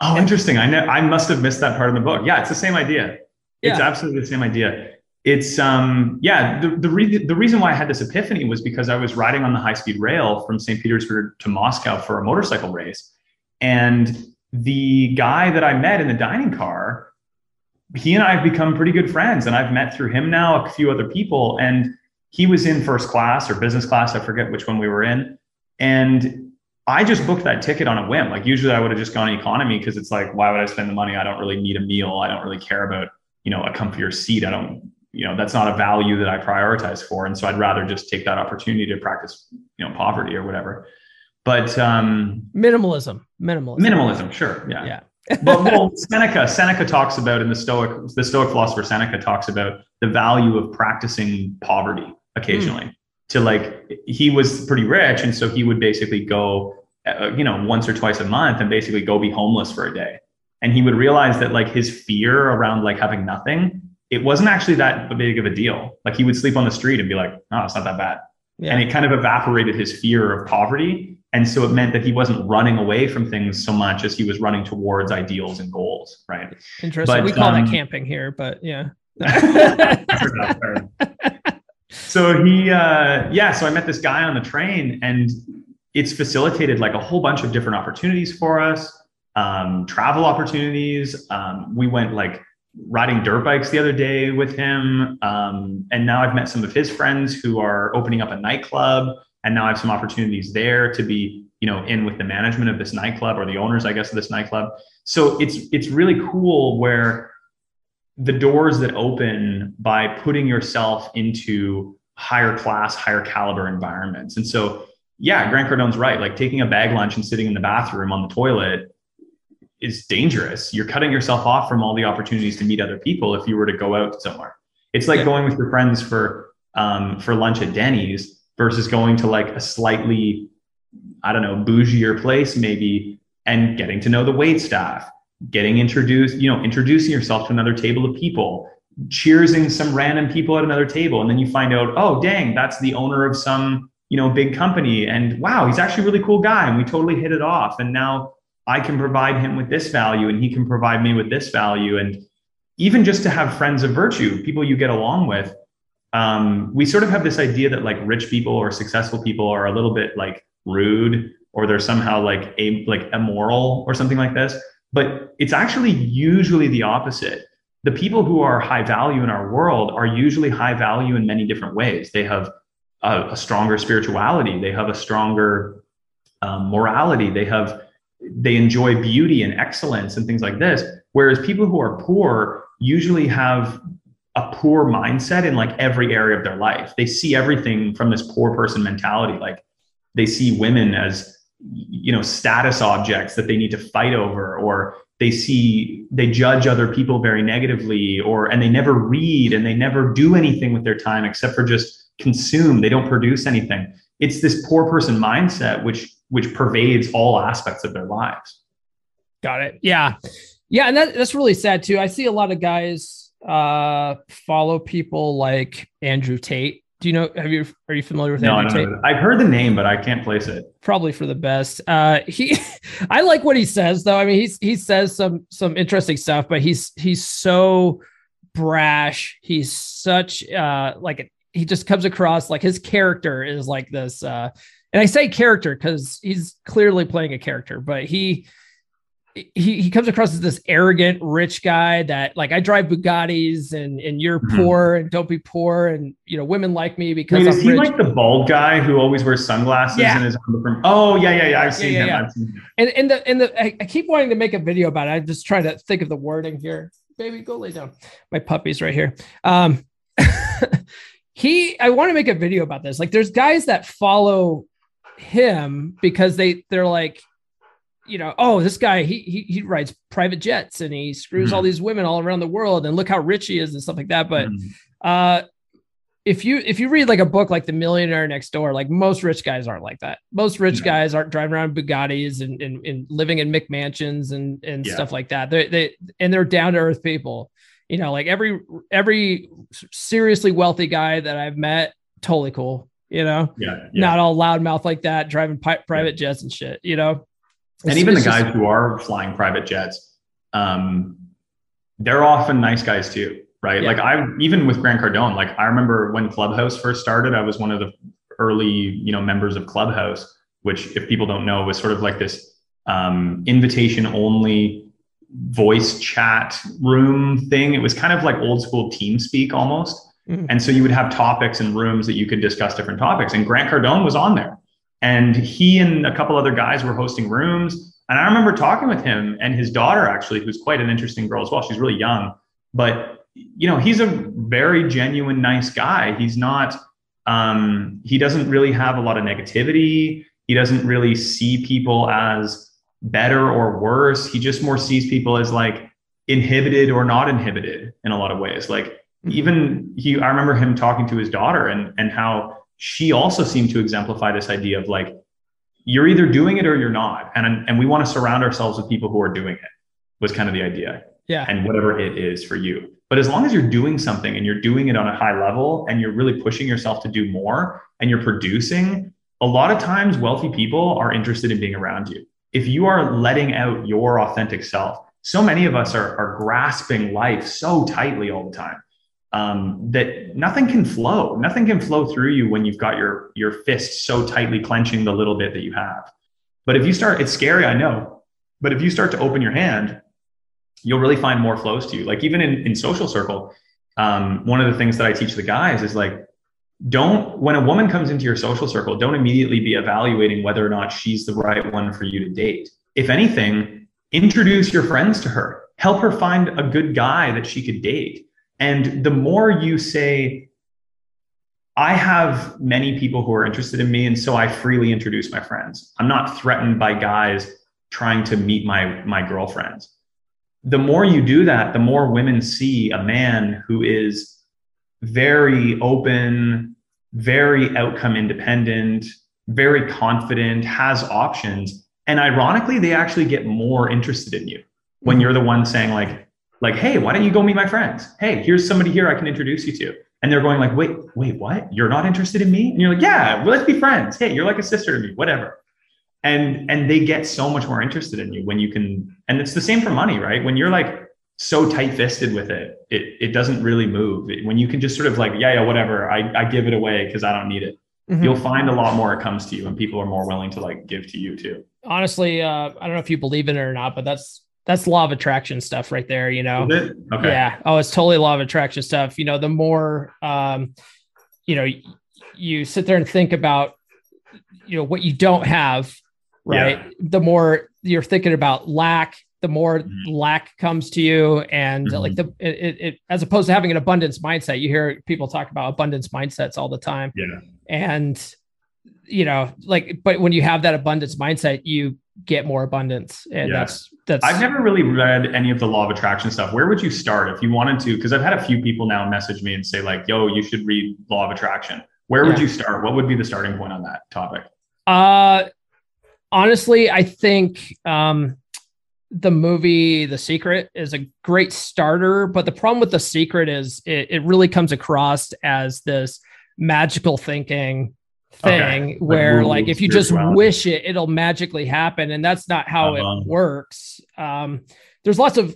Oh, and, interesting. I know I must have missed that part of the book. Yeah, it's the same idea. It's absolutely the same idea. It's um yeah, the the, re- the reason why I had this epiphany was because I was riding on the high speed rail from St. Petersburg to Moscow for a motorcycle race. And the guy that I met in the dining car he and I have become pretty good friends, and I've met through him now a few other people. And he was in first class or business class, I forget which one we were in, and I just booked that ticket on a whim. Like usually, I would have just gone economy because it's like, why would I spend the money? I don't really need a meal. I don't really care about you know a comfier seat. I don't you know that's not a value that I prioritize for, and so I'd rather just take that opportunity to practice you know poverty or whatever. But um, minimalism, minimalism, minimalism, sure, yeah, yeah but well, Seneca, Seneca talks about in the Stoic, the Stoic philosopher Seneca talks about the value of practicing poverty occasionally. Mm. To like, he was pretty rich, and so he would basically go, uh, you know, once or twice a month, and basically go be homeless for a day. And he would realize that like his fear around like having nothing, it wasn't actually that big of a deal. Like he would sleep on the street and be like, oh, it's not that bad. Yeah. And it kind of evaporated his fear of poverty and so it meant that he wasn't running away from things so much as he was running towards ideals and goals, right? Interesting. But, we call um, that camping here, but yeah. (laughs) so he, uh, yeah, so I met this guy on the train and it's facilitated like a whole bunch of different opportunities for us, um, travel opportunities. Um, we went like riding dirt bikes the other day with him. Um, and now I've met some of his friends who are opening up a nightclub and now I have some opportunities there to be you know in with the management of this nightclub or the owners I guess of this nightclub. So it's it's really cool where the doors that open by putting yourself into higher class, higher caliber environments. And so yeah, Grant Cardone's right. Like taking a bag lunch and sitting in the bathroom on the toilet is dangerous. You're cutting yourself off from all the opportunities to meet other people if you were to go out somewhere. It's like yeah. going with your friends for um, for lunch at Denny's versus going to like a slightly, I don't know, bougier place maybe and getting to know the wait staff getting introduced, you know, introducing yourself to another table of people, cheersing some random people at another table. And then you find out, oh, dang, that's the owner of some, you know, big company. And wow, he's actually a really cool guy. And we totally hit it off. And now I can provide him with this value and he can provide me with this value. And even just to have friends of virtue, people you get along with, um, we sort of have this idea that like rich people or successful people are a little bit like rude or they're somehow like a like immoral or something like this. But it's actually usually the opposite. The people who are high value in our world are usually high value in many different ways. They have a, a stronger spirituality. They have a stronger um, morality. They have they enjoy beauty and excellence and things like this. Whereas people who are poor usually have a poor mindset in like every area of their life. They see everything from this poor person mentality. Like they see women as you know status objects that they need to fight over or they see they judge other people very negatively or and they never read and they never do anything with their time except for just consume. They don't produce anything. It's this poor person mindset which which pervades all aspects of their lives. Got it. Yeah. Yeah and that, that's really sad too. I see a lot of guys uh follow people like andrew tate do you know? Have you are you familiar with no, Tate? I've heard the name, but I can't place it. Probably for the best. Uh, he, (laughs) I like what he says though. I mean, he's he says some some interesting stuff, but he's he's so brash. He's such uh like he just comes across like his character is like this. Uh, and I say character because he's clearly playing a character, but he he, he comes across as this arrogant rich guy that like I drive Bugattis and and you're mm-hmm. poor and don't be poor and you know women like me because Wait, is he rich. like the bald guy who always wears sunglasses yeah. and is on the from oh yeah yeah yeah I've seen, yeah, yeah, him. I've seen him and and the and the I, I, keep wanting to make a video about it I'm just trying to think of the wording here baby go lay down my puppy's right here um (laughs) he I want to make a video about this like there's guys that follow him because they they're like you know, oh, this guy he he, he rides private jets and he screws mm-hmm. all these women all around the world and look how rich he is and stuff like that. But mm-hmm. uh, if you if you read like a book like The Millionaire Next Door, like most rich guys aren't like that. Most rich guys aren't driving around Bugattis and, and, and living in McMansions and and yeah. stuff like that. They they and they're down to earth people. You know, like every every seriously wealthy guy that I've met, totally cool. You know, yeah, yeah. not all loudmouth like that, driving pi- private jets and shit. You know, and even the guys just, who are flying private jets, um, they're often nice guys too, right? Yeah. Like I, even with Grant Cardone, like I remember when Clubhouse first started, I was one of the early, you know, members of Clubhouse, which if people don't know was sort of like this um, invitation only voice chat room thing. It was kind of like old school TeamSpeak almost. Mm-hmm. And so you would have topics and rooms that you could discuss different topics. And Grant Cardone was on there. And he and a couple other guys were hosting rooms. And I remember talking with him and his daughter, actually, who's quite an interesting girl as well. She's really young, but you know, he's a very genuine, nice guy. He's not, um, he doesn't really have a lot of negativity. He doesn't really see people as better or worse. He just more sees people as like inhibited or not inhibited in a lot of ways. Like mm-hmm. even he, I remember him talking to his daughter and, and how she also seemed to exemplify this idea of like you're either doing it or you're not. And and we want to surround ourselves with people who are doing it was kind of the idea. Yeah. And whatever it is for you. But as long as you're doing something and you're doing it on a high level and you're really pushing yourself to do more and you're producing a lot of times wealthy people are interested in being around you. If you are letting out your authentic self so many of us are, are grasping life so tightly all the time um, that nothing can flow. Nothing can flow through you when you've got your your fist so tightly clenching the little bit that you have. But if you start, it's scary, I know. But if you start to open your hand, you'll really find more flows to you. Like even in, in social circle, um, one of the things that I teach the guys is like, don't when a woman comes into your social circle, don't immediately be evaluating whether or not she's the right one for you to date. If anything, introduce your friends to her. Help her find a good guy that she could date and the more you say, I have many people who are interested in me, and so I freely introduce my friends. I'm not threatened by guys trying to meet my my girlfriends. The more you do that, the more women see a man who is very open, very outcome independent, very confident, has options, and ironically, they actually get more interested in you when Mm-hmm. you're the one saying like like hey why don't you go meet my friends? Hey here's somebody here i can introduce you to. And they're going like wait wait what? You're not interested in me? And you're like yeah well, let's be friends. Hey you're like a sister to me whatever. And and they get so much more interested in you when you can and it's the same for money right? When you're like so tight-fisted with it it it doesn't really move. It- when you can just sort of like yeah yeah whatever i, I give it away because i don't need it. Mhm. you'll find a lot more it comes to you and people are more willing to like give to you too. Honestly, uh, I don't know if you believe in it or not, but that's that's law of attraction stuff right there. You know, okay Yeah. Oh, it's totally law of attraction stuff. You know, the more, um, you know, you sit there and think about, you know, what you don't have, right? The more you're thinking about lack, the more Mhm. lack comes to you. And Mhm. like the, it, it, it, as opposed to having an abundance mindset, you hear people talk about abundance mindsets all the time. yeah And, you know, like, but when you have that abundance mindset, you get more abundance. And Yeah. that's, that's, I've never really read any of the law of attraction stuff. Where would you start if you wanted to? Because I've had a few people now message me and say, like, yo, you should read Law of Attraction. Where would you start? What would be the starting point on that topic? Uh, honestly, I think um, the movie The Secret is a great starter, but the problem with The Secret is it, it really comes across as this magical thinking thing Okay. Where woo-woo like if you just wish it it'll magically happen and that's not how Uh-huh. it works um there's lots of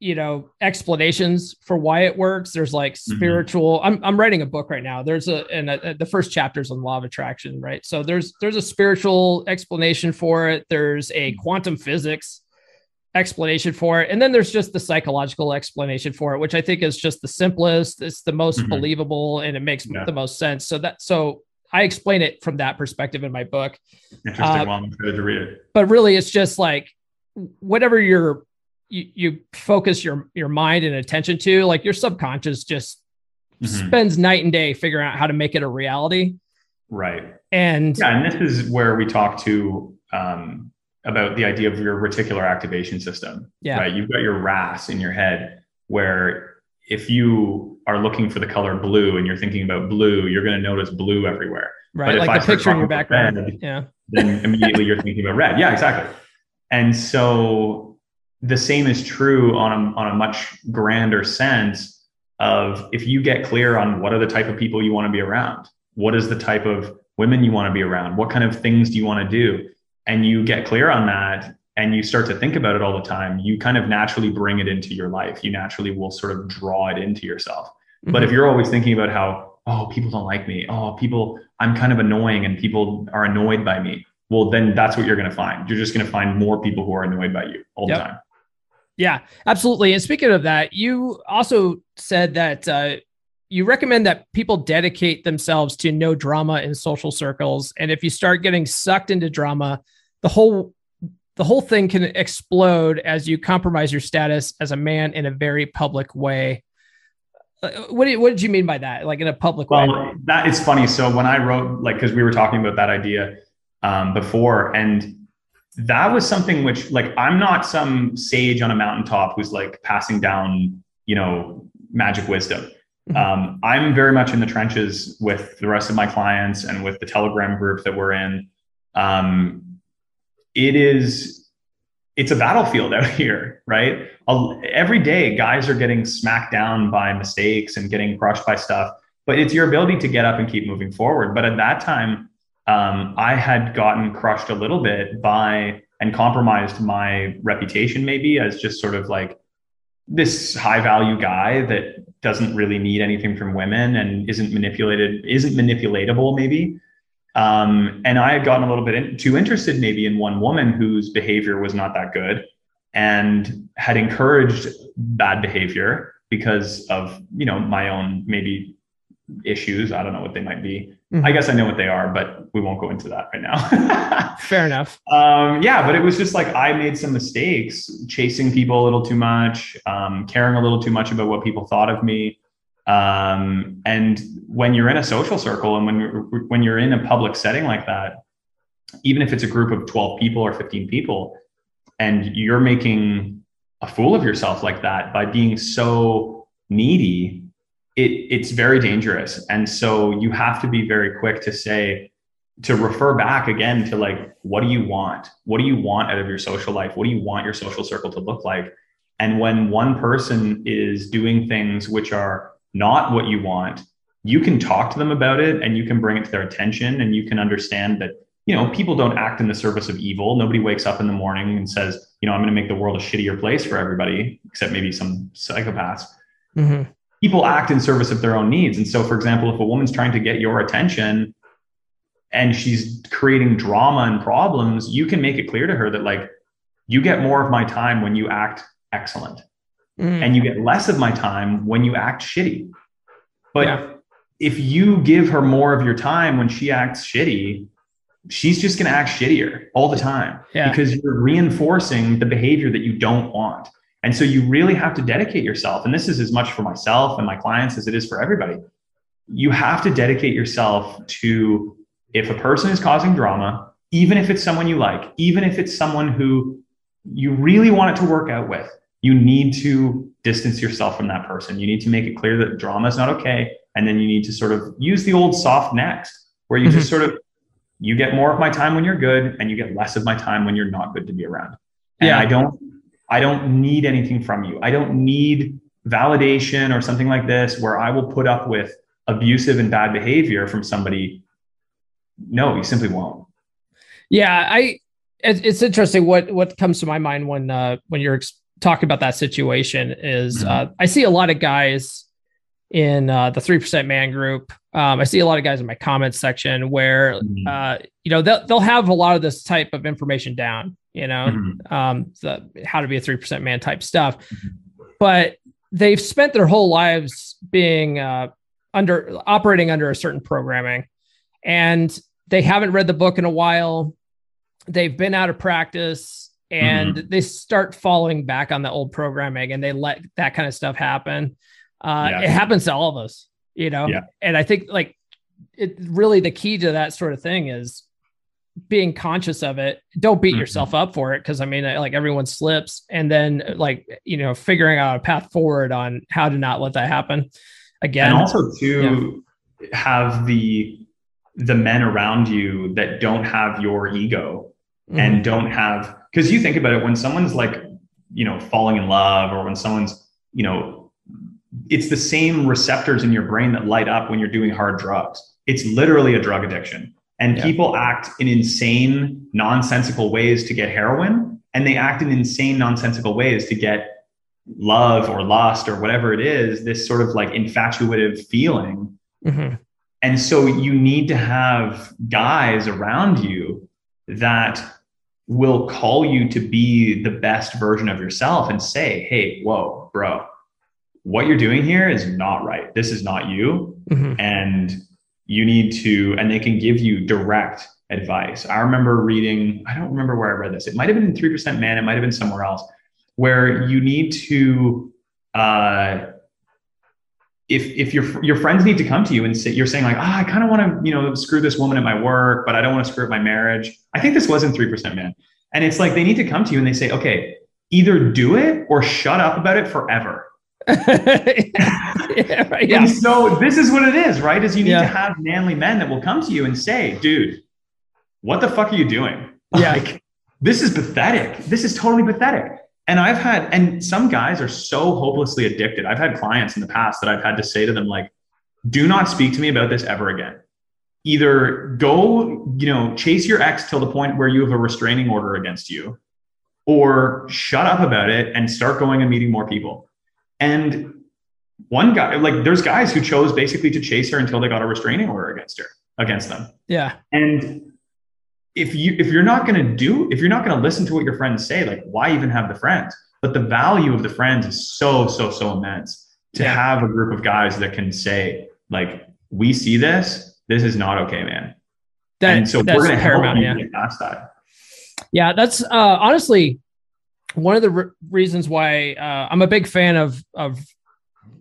you know explanations for why it works there's like Mm-hmm. spiritual i'm i'm writing a book right now there's a and a, the first chapter's on law of attraction right so there's there's a spiritual explanation for it there's a Mm-hmm. quantum physics explanation for it and then there's just the psychological explanation for it which i think is just the simplest it's the most Mhm. believable and it makes Yeah. the most sense so that so i explain it from that perspective in my book Interesting. Uh, well, I'm excited to read it. but really it's just like whatever you're you, you focus your your mind and attention to like your subconscious just Mhm. spends night and day figuring out how to make it a reality Right. and Yeah. And this is where we talk to um, about the idea of your reticular activation system. Yeah. Right. You've got your RAS in your head where if you are looking for the color blue and you're thinking about blue, you're going to notice blue everywhere. right if I like the start picture in your background red, yeah then (laughs) immediately you're thinking about red. Yeah, exactly. And so the same is true on a, on a much grander sense of if you get clear on what are the type of people you want to be around, what is the type of women you want to be around, what kind of things do you want to do, and you get clear on that and you start to think about it all the time, you kind of naturally bring it into your life. You naturally will sort of draw it into yourself. But if you're always thinking about how, oh, people don't like me, oh, people, I'm kind of annoying and people are annoyed by me, well, then that's what you're going to find. You're just going to find more people who are annoyed by you all Yep. the time. Yeah, absolutely. And speaking of that, you also said that uh, you recommend that people dedicate themselves to no drama in social circles, and if you start getting sucked into drama, the whole the whole thing can explode as you compromise your status as a man in a very public way. Uh, What did, what did you mean by that? Like in a public way? Well, that it's funny. So when I wrote, like, because we were talking about that idea um, before, and that was something which, like, I'm not some sage on a mountaintop who's like passing down, you know, magic wisdom. Mhm. Um, I'm very much in the trenches with the rest of my clients and with the Telegram group that we're in. Um, it is it's a battlefield (laughs) out here, right? Every day, guys are getting smacked down by mistakes and getting crushed by stuff, but it's your ability to get up and keep moving forward. But at that time, um, I had gotten crushed a little bit by and compromised my reputation, maybe as just sort of like this high value guy that doesn't really need anything from women and isn't manipulated, isn't manipulatable, maybe. Um, and I had gotten a little bit in, too interested, maybe, in one woman whose behavior was not that good and had encouraged bad behavior because of, you know, my own maybe issues. I don't know what they might be. Mhm. I guess I know what they are, but we won't go into that right now. (laughs) Fair enough. um, yeah, but it was just like I made some mistakes, chasing people a little too much, um, caring a little too much about what people thought of me. Um, and when you're in a social circle and when you're, when you're in a public setting like that, even if it's a group of 12 people or 15 people, and you're making a fool of yourself like that by being so needy, it, it's very dangerous. And so you have to be very quick to say, to refer back again to like what do you want? What do you want out of your social life? What do you want your social circle to look like? And when one person is doing things which are not what you want. You can talk to them about it and you can bring it to their attention and you can understand that you know people don't act in the service of evil. Nobody wakes up in the morning and says you know i'm going to make the world a shittier place for everybody except maybe some psychopaths. Mm-hmm. people act in service of their own needs. And so for example if a woman's trying to get your attention and she's creating drama and problems you can make it clear to her that like you get more of my time when you act excellent mm. and you get less of my time when you act shitty but yeah. if you give her more of your time when she acts shitty she's just going to act shittier all the time yeah. because you're reinforcing the behavior that you don't want and so you really have to dedicate yourself and this is as much for myself and my clients as it is for everybody you have to dedicate yourself to if a person is causing drama, even if it's someone you like, even if it's someone who you really want it to work out with, you need to distance yourself from that person. You need to make it clear that drama is not okay. And then you need to sort of use the old soft next, where you just mm-hmm. sort of you get more of my time when you're good and you get less of my time when you're not good to be around. And yeah. I don't I don't need anything from you. I don't need validation or something like this where I will put up with abusive and bad behavior from somebody no, you simply won't. Yeah, I. It's interesting. What what comes to my mind when uh, when you're talking about that situation is mm-hmm. uh, I see a lot of guys in uh, the three percent man group. Um, I see a lot of guys in my comments section where mm-hmm. uh, you know they'll they'll have a lot of this type of information down. You know, mm-hmm. um, the how to be a three percent man type stuff, mm-hmm. but they've spent their whole lives being uh, under operating under a certain programming, and they haven't read the book in a while. They've been out of practice and mm-hmm. they start falling back on the old programming and they let that kind of stuff happen. Uh, yeah. It happens to all of us, you know? Yeah. And I think like it really the key to that sort of thing is being conscious of it. Don't beat mm-hmm. yourself up for it. Cause I mean, like everyone slips and then like, you know, figuring out a path forward on how to not let that happen again. And also to yeah. have the the men around you that don't have your ego mm-hmm. and don't have because you think about it when someone's like you know falling in love or when someone's you know it's the same receptors in your brain that light up when you're doing hard drugs it's literally a drug addiction and yeah. people act in insane nonsensical ways to get heroin and they act in insane nonsensical ways to get love or lust or whatever it is this sort of like infatuative feeling mm-hmm. And so you need to have guys around you that will call you to be the best version of yourself and say, hey, whoa, bro, what you're doing here is not right. This is not you. Mm-hmm. And you need to, and they can give you direct advice. I remember reading, I don't remember where I read this. It might have been in 3% Man, it might have been somewhere else, where you need to uh, if if your your friends need to come to you and say you're saying like, ah, oh, I kind of want to you know screw this woman at my work, but I don't want to screw up my marriage. I think this wasn't three percent man, and it's like they need to come to you and they say, okay, either do it or shut up about it forever. (laughs) yeah, right, yeah. And so this is what it is, right? Is you need yeah. to have manly men that will come to you and say, dude, what the fuck are you doing? Yeah. Like, this is pathetic. This is totally pathetic. And I've had, and some guys are so hopelessly addicted. I've had clients in the past that I've had to say to them, like, do not speak to me about this ever again. Either go, you know, chase your ex till the point where you have a restraining order against you, or shut up about it and start going and meeting more people. And one guy, like, there's guys who chose basically to chase her until they got a restraining order against her, against them. Yeah. And if you if you're not going to do if you're not going to listen to what your friends say like why even have the friends but the value of the friends is so so so immense to yeah. have a group of guys that can say like we see this this is not okay man that, and so we're going to help you yeah. get past that yeah that's uh honestly one of the re- reasons why uh, i'm a big fan of of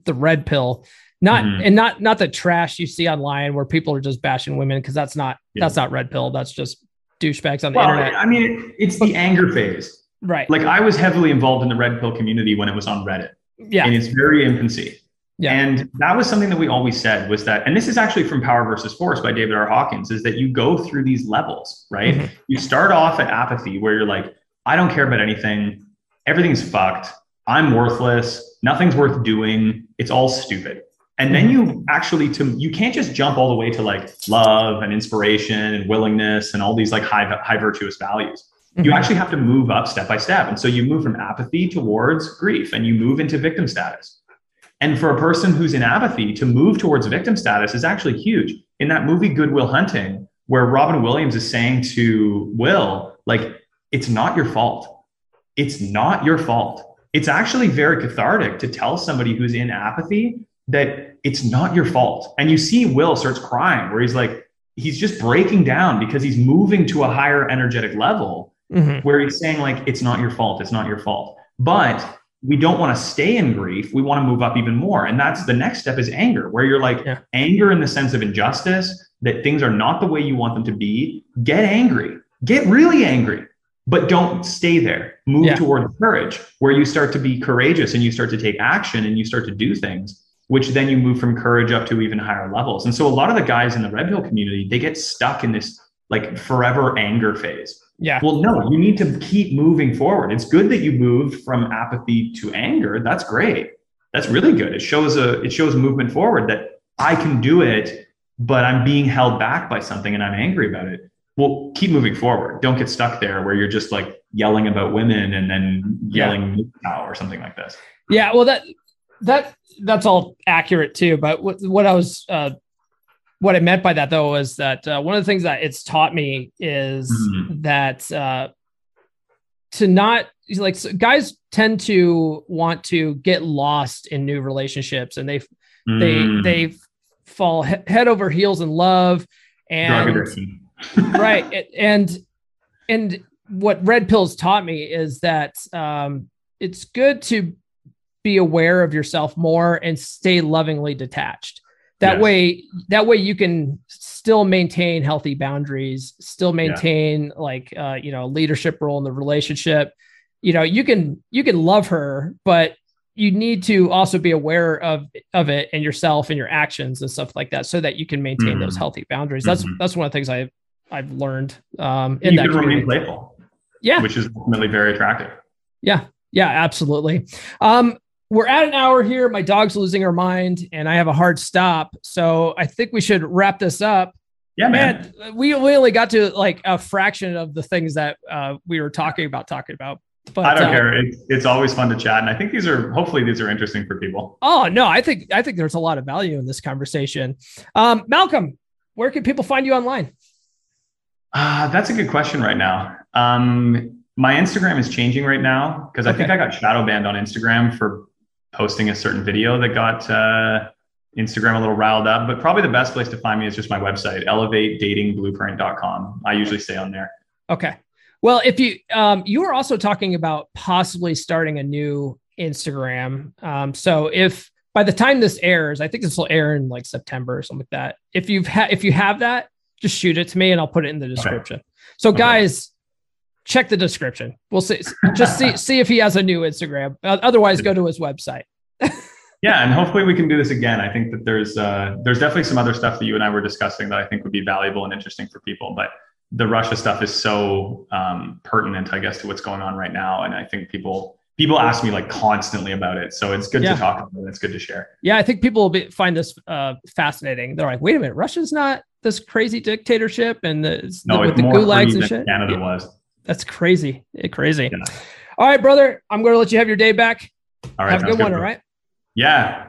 the red pill not mm-hmm. and not not the trash you see online where people are just bashing women because that's not yeah. that's not red pill that's just douchebags on the well, internet. I mean, it's the anger phase. Right. Like I was heavily involved in the red pill community when it was on Reddit. Yeah. In its very infancy. Yeah. And that was something that we always said was that, and this is actually from Power versus Force by David R. Hawkins, is that you go through these levels, right? Mm-hmm. You start off at apathy where you're like, I don't care about anything. Everything's fucked. I'm worthless. Nothing's worth doing. It's all stupid. And then mm-hmm. you actually to you can't just jump all the way to like love and inspiration and willingness and all these like high high virtuous values. Mm-hmm. You actually have to move up step by step. And so you move from apathy towards grief and you move into victim status. And for a person who's in apathy to move towards victim status is actually huge. In that movie, Good Will Hunting, where Robin Williams is saying to Will, like, it's not your fault. It's not your fault. It's actually very cathartic to tell somebody who's in apathy that it's not your fault. And you see Will starts crying, where he's like, he's just breaking down because he's moving to a higher energetic level mm-hmm. where he's saying, like, it's not your fault. It's not your fault. But we don't want to stay in grief. We want to move up even more. And that's the next step is anger, where you're like yeah. anger in the sense of injustice, that things are not the way you want them to be. Get angry, get really angry, but don't stay there. Move yeah. toward courage, where you start to be courageous and you start to take action and you start to do things, which then you move from courage up to even higher levels. And so a lot of the guys in the Red Pill community, they get stuck in this like forever anger phase yeah. Well, no, you need to keep moving forward. It's good that you moved from apathy to anger. That's great. That's really good. It shows a it shows movement forward that I can do it, but I'm being held back by something and I'm angry about it. Well, keep moving forward. Don't get stuck there where you're just like yelling about women and then yelling yeah. or something like this. Yeah, well that that that's all accurate too. But what what I was uh, what I meant by that though was that uh, one of the things that it's taught me is mm-hmm. that uh, to not like so guys tend to want to get lost in new relationships and they mm. they they fall he- head over heels in love and (laughs) right and and what red pills taught me is that um, it's good to be aware of yourself more and stay lovingly detached. That way that way you can still maintain healthy boundaries still maintain yeah. like uh, you know leadership role in the relationship. You know you can you can love her but you need to also be aware of of it and yourself and your actions and stuff like that so that you can maintain mm-hmm. those healthy boundaries. That's mm-hmm. that's one of the things i've i've learned um in you that can remain playful yeah. which is ultimately very attractive. Yeah. Yeah absolutely. Um we're at an hour here. My dog's losing her mind, and I have a hard stop. So I think we should wrap this up. Yeah, man. man we, we only got to like a fraction of the things that uh, we were talking about, talking about. But I don't uh, care. It's, it's always fun to chat, and I think these are hopefully these are interesting for people. Oh no, I think I think there's a lot of value in this conversation. Um, Malcolm, where can people find you online? Uh, that's a good question right now. Um, my Instagram is changing right now because I think I got shadow banned on Instagram for posting a certain video that got uh, Instagram a little riled up. But probably the best place to find me is just my website, elevatedatingblueprint.com. I usually stay on there. Okay. Well, if you um, you were also talking about possibly starting a new Instagram. Um, so if by the time this airs, I think this will air in like September or something like that. If you've ha- if you have that, just shoot it to me and I'll put it in the description. Okay. So guys, check the description. We'll see. Just see see if he has a new Instagram. Otherwise, go to his website. (laughs) yeah, and hopefully we can do this again. I think that there's uh, there's definitely some other stuff that you and I were discussing that I think would be valuable and interesting for people. But the Russia stuff is so um, pertinent, I guess, to what's going on right now, and I think people people ask me like constantly about it. So it's good yeah. to talk about it. It's good to share. Yeah, I think people will be, find this uh, fascinating. They're like, wait a minute, Russia's not this crazy dictatorship and the, no, the with the gulags and shit. Canada yeah. was. That's crazy. Crazy. Yeah. All right, brother. I'm going to let you have your day back. All right. Have a good, good one. All right. Yeah.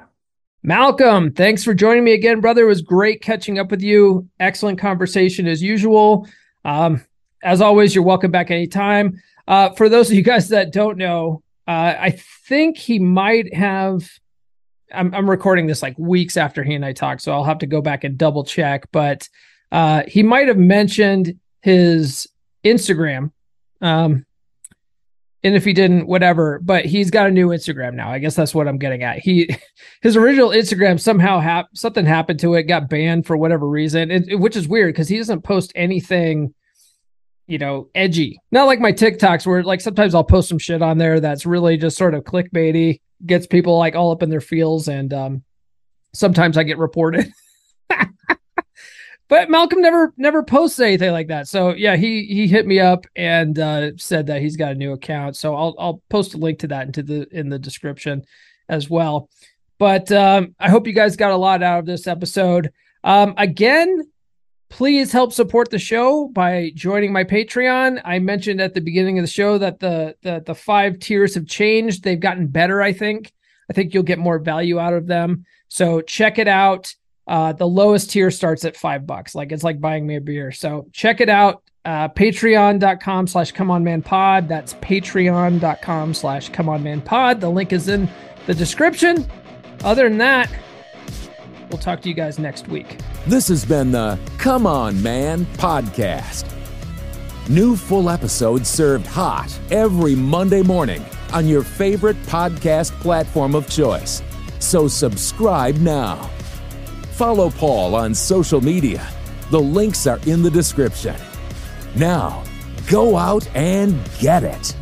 Malcolm, thanks for joining me again, brother. It was great catching up with you. Excellent conversation as usual. Um, as always, you're welcome back anytime. Uh, for those of you guys that don't know, uh, I think he might have. I'm, I'm, recording this like weeks after he and I talked, so I'll have to go back and double check. But uh, he might have mentioned his Instagram um, and if he didn't, whatever. But he's got a new Instagram now. I guess that's what I'm getting at. He, (laughs) his original Instagram somehow hap- something happened to it, got banned for whatever reason, it, which is weird because he doesn't post anything, you know, edgy. Not like my TikToks where like sometimes I'll post some shit on there that's really just sort of clickbaity, gets people like all up in their feels, and um, sometimes I get reported. (laughs) but Malcolm never never posts anything like that. So yeah, he he hit me up and uh, said that he's got a new account. So I'll I'll post a link to that into the in the description as well. But um, I hope you guys got a lot out of this episode. Um, again, please help support the show by joining my Patreon. I mentioned at the beginning of the show that the the the five tiers have changed. They've gotten better. I think. I think you'll get more value out of them. So check it out. Uh, the lowest tier starts at five bucks. Like it's like buying me a beer. So check it out. Uh, patreon.com slash come on man pod. That's patreon.com slash come on man pod. The link is in the description. Other than that, we'll talk to you guys next week. This has been the Come On Man podcast. New full episodes served hot every Monday morning on your favorite podcast platform of choice. So subscribe now. Follow Paul on social media. The links are in the description. Now, go out and get it.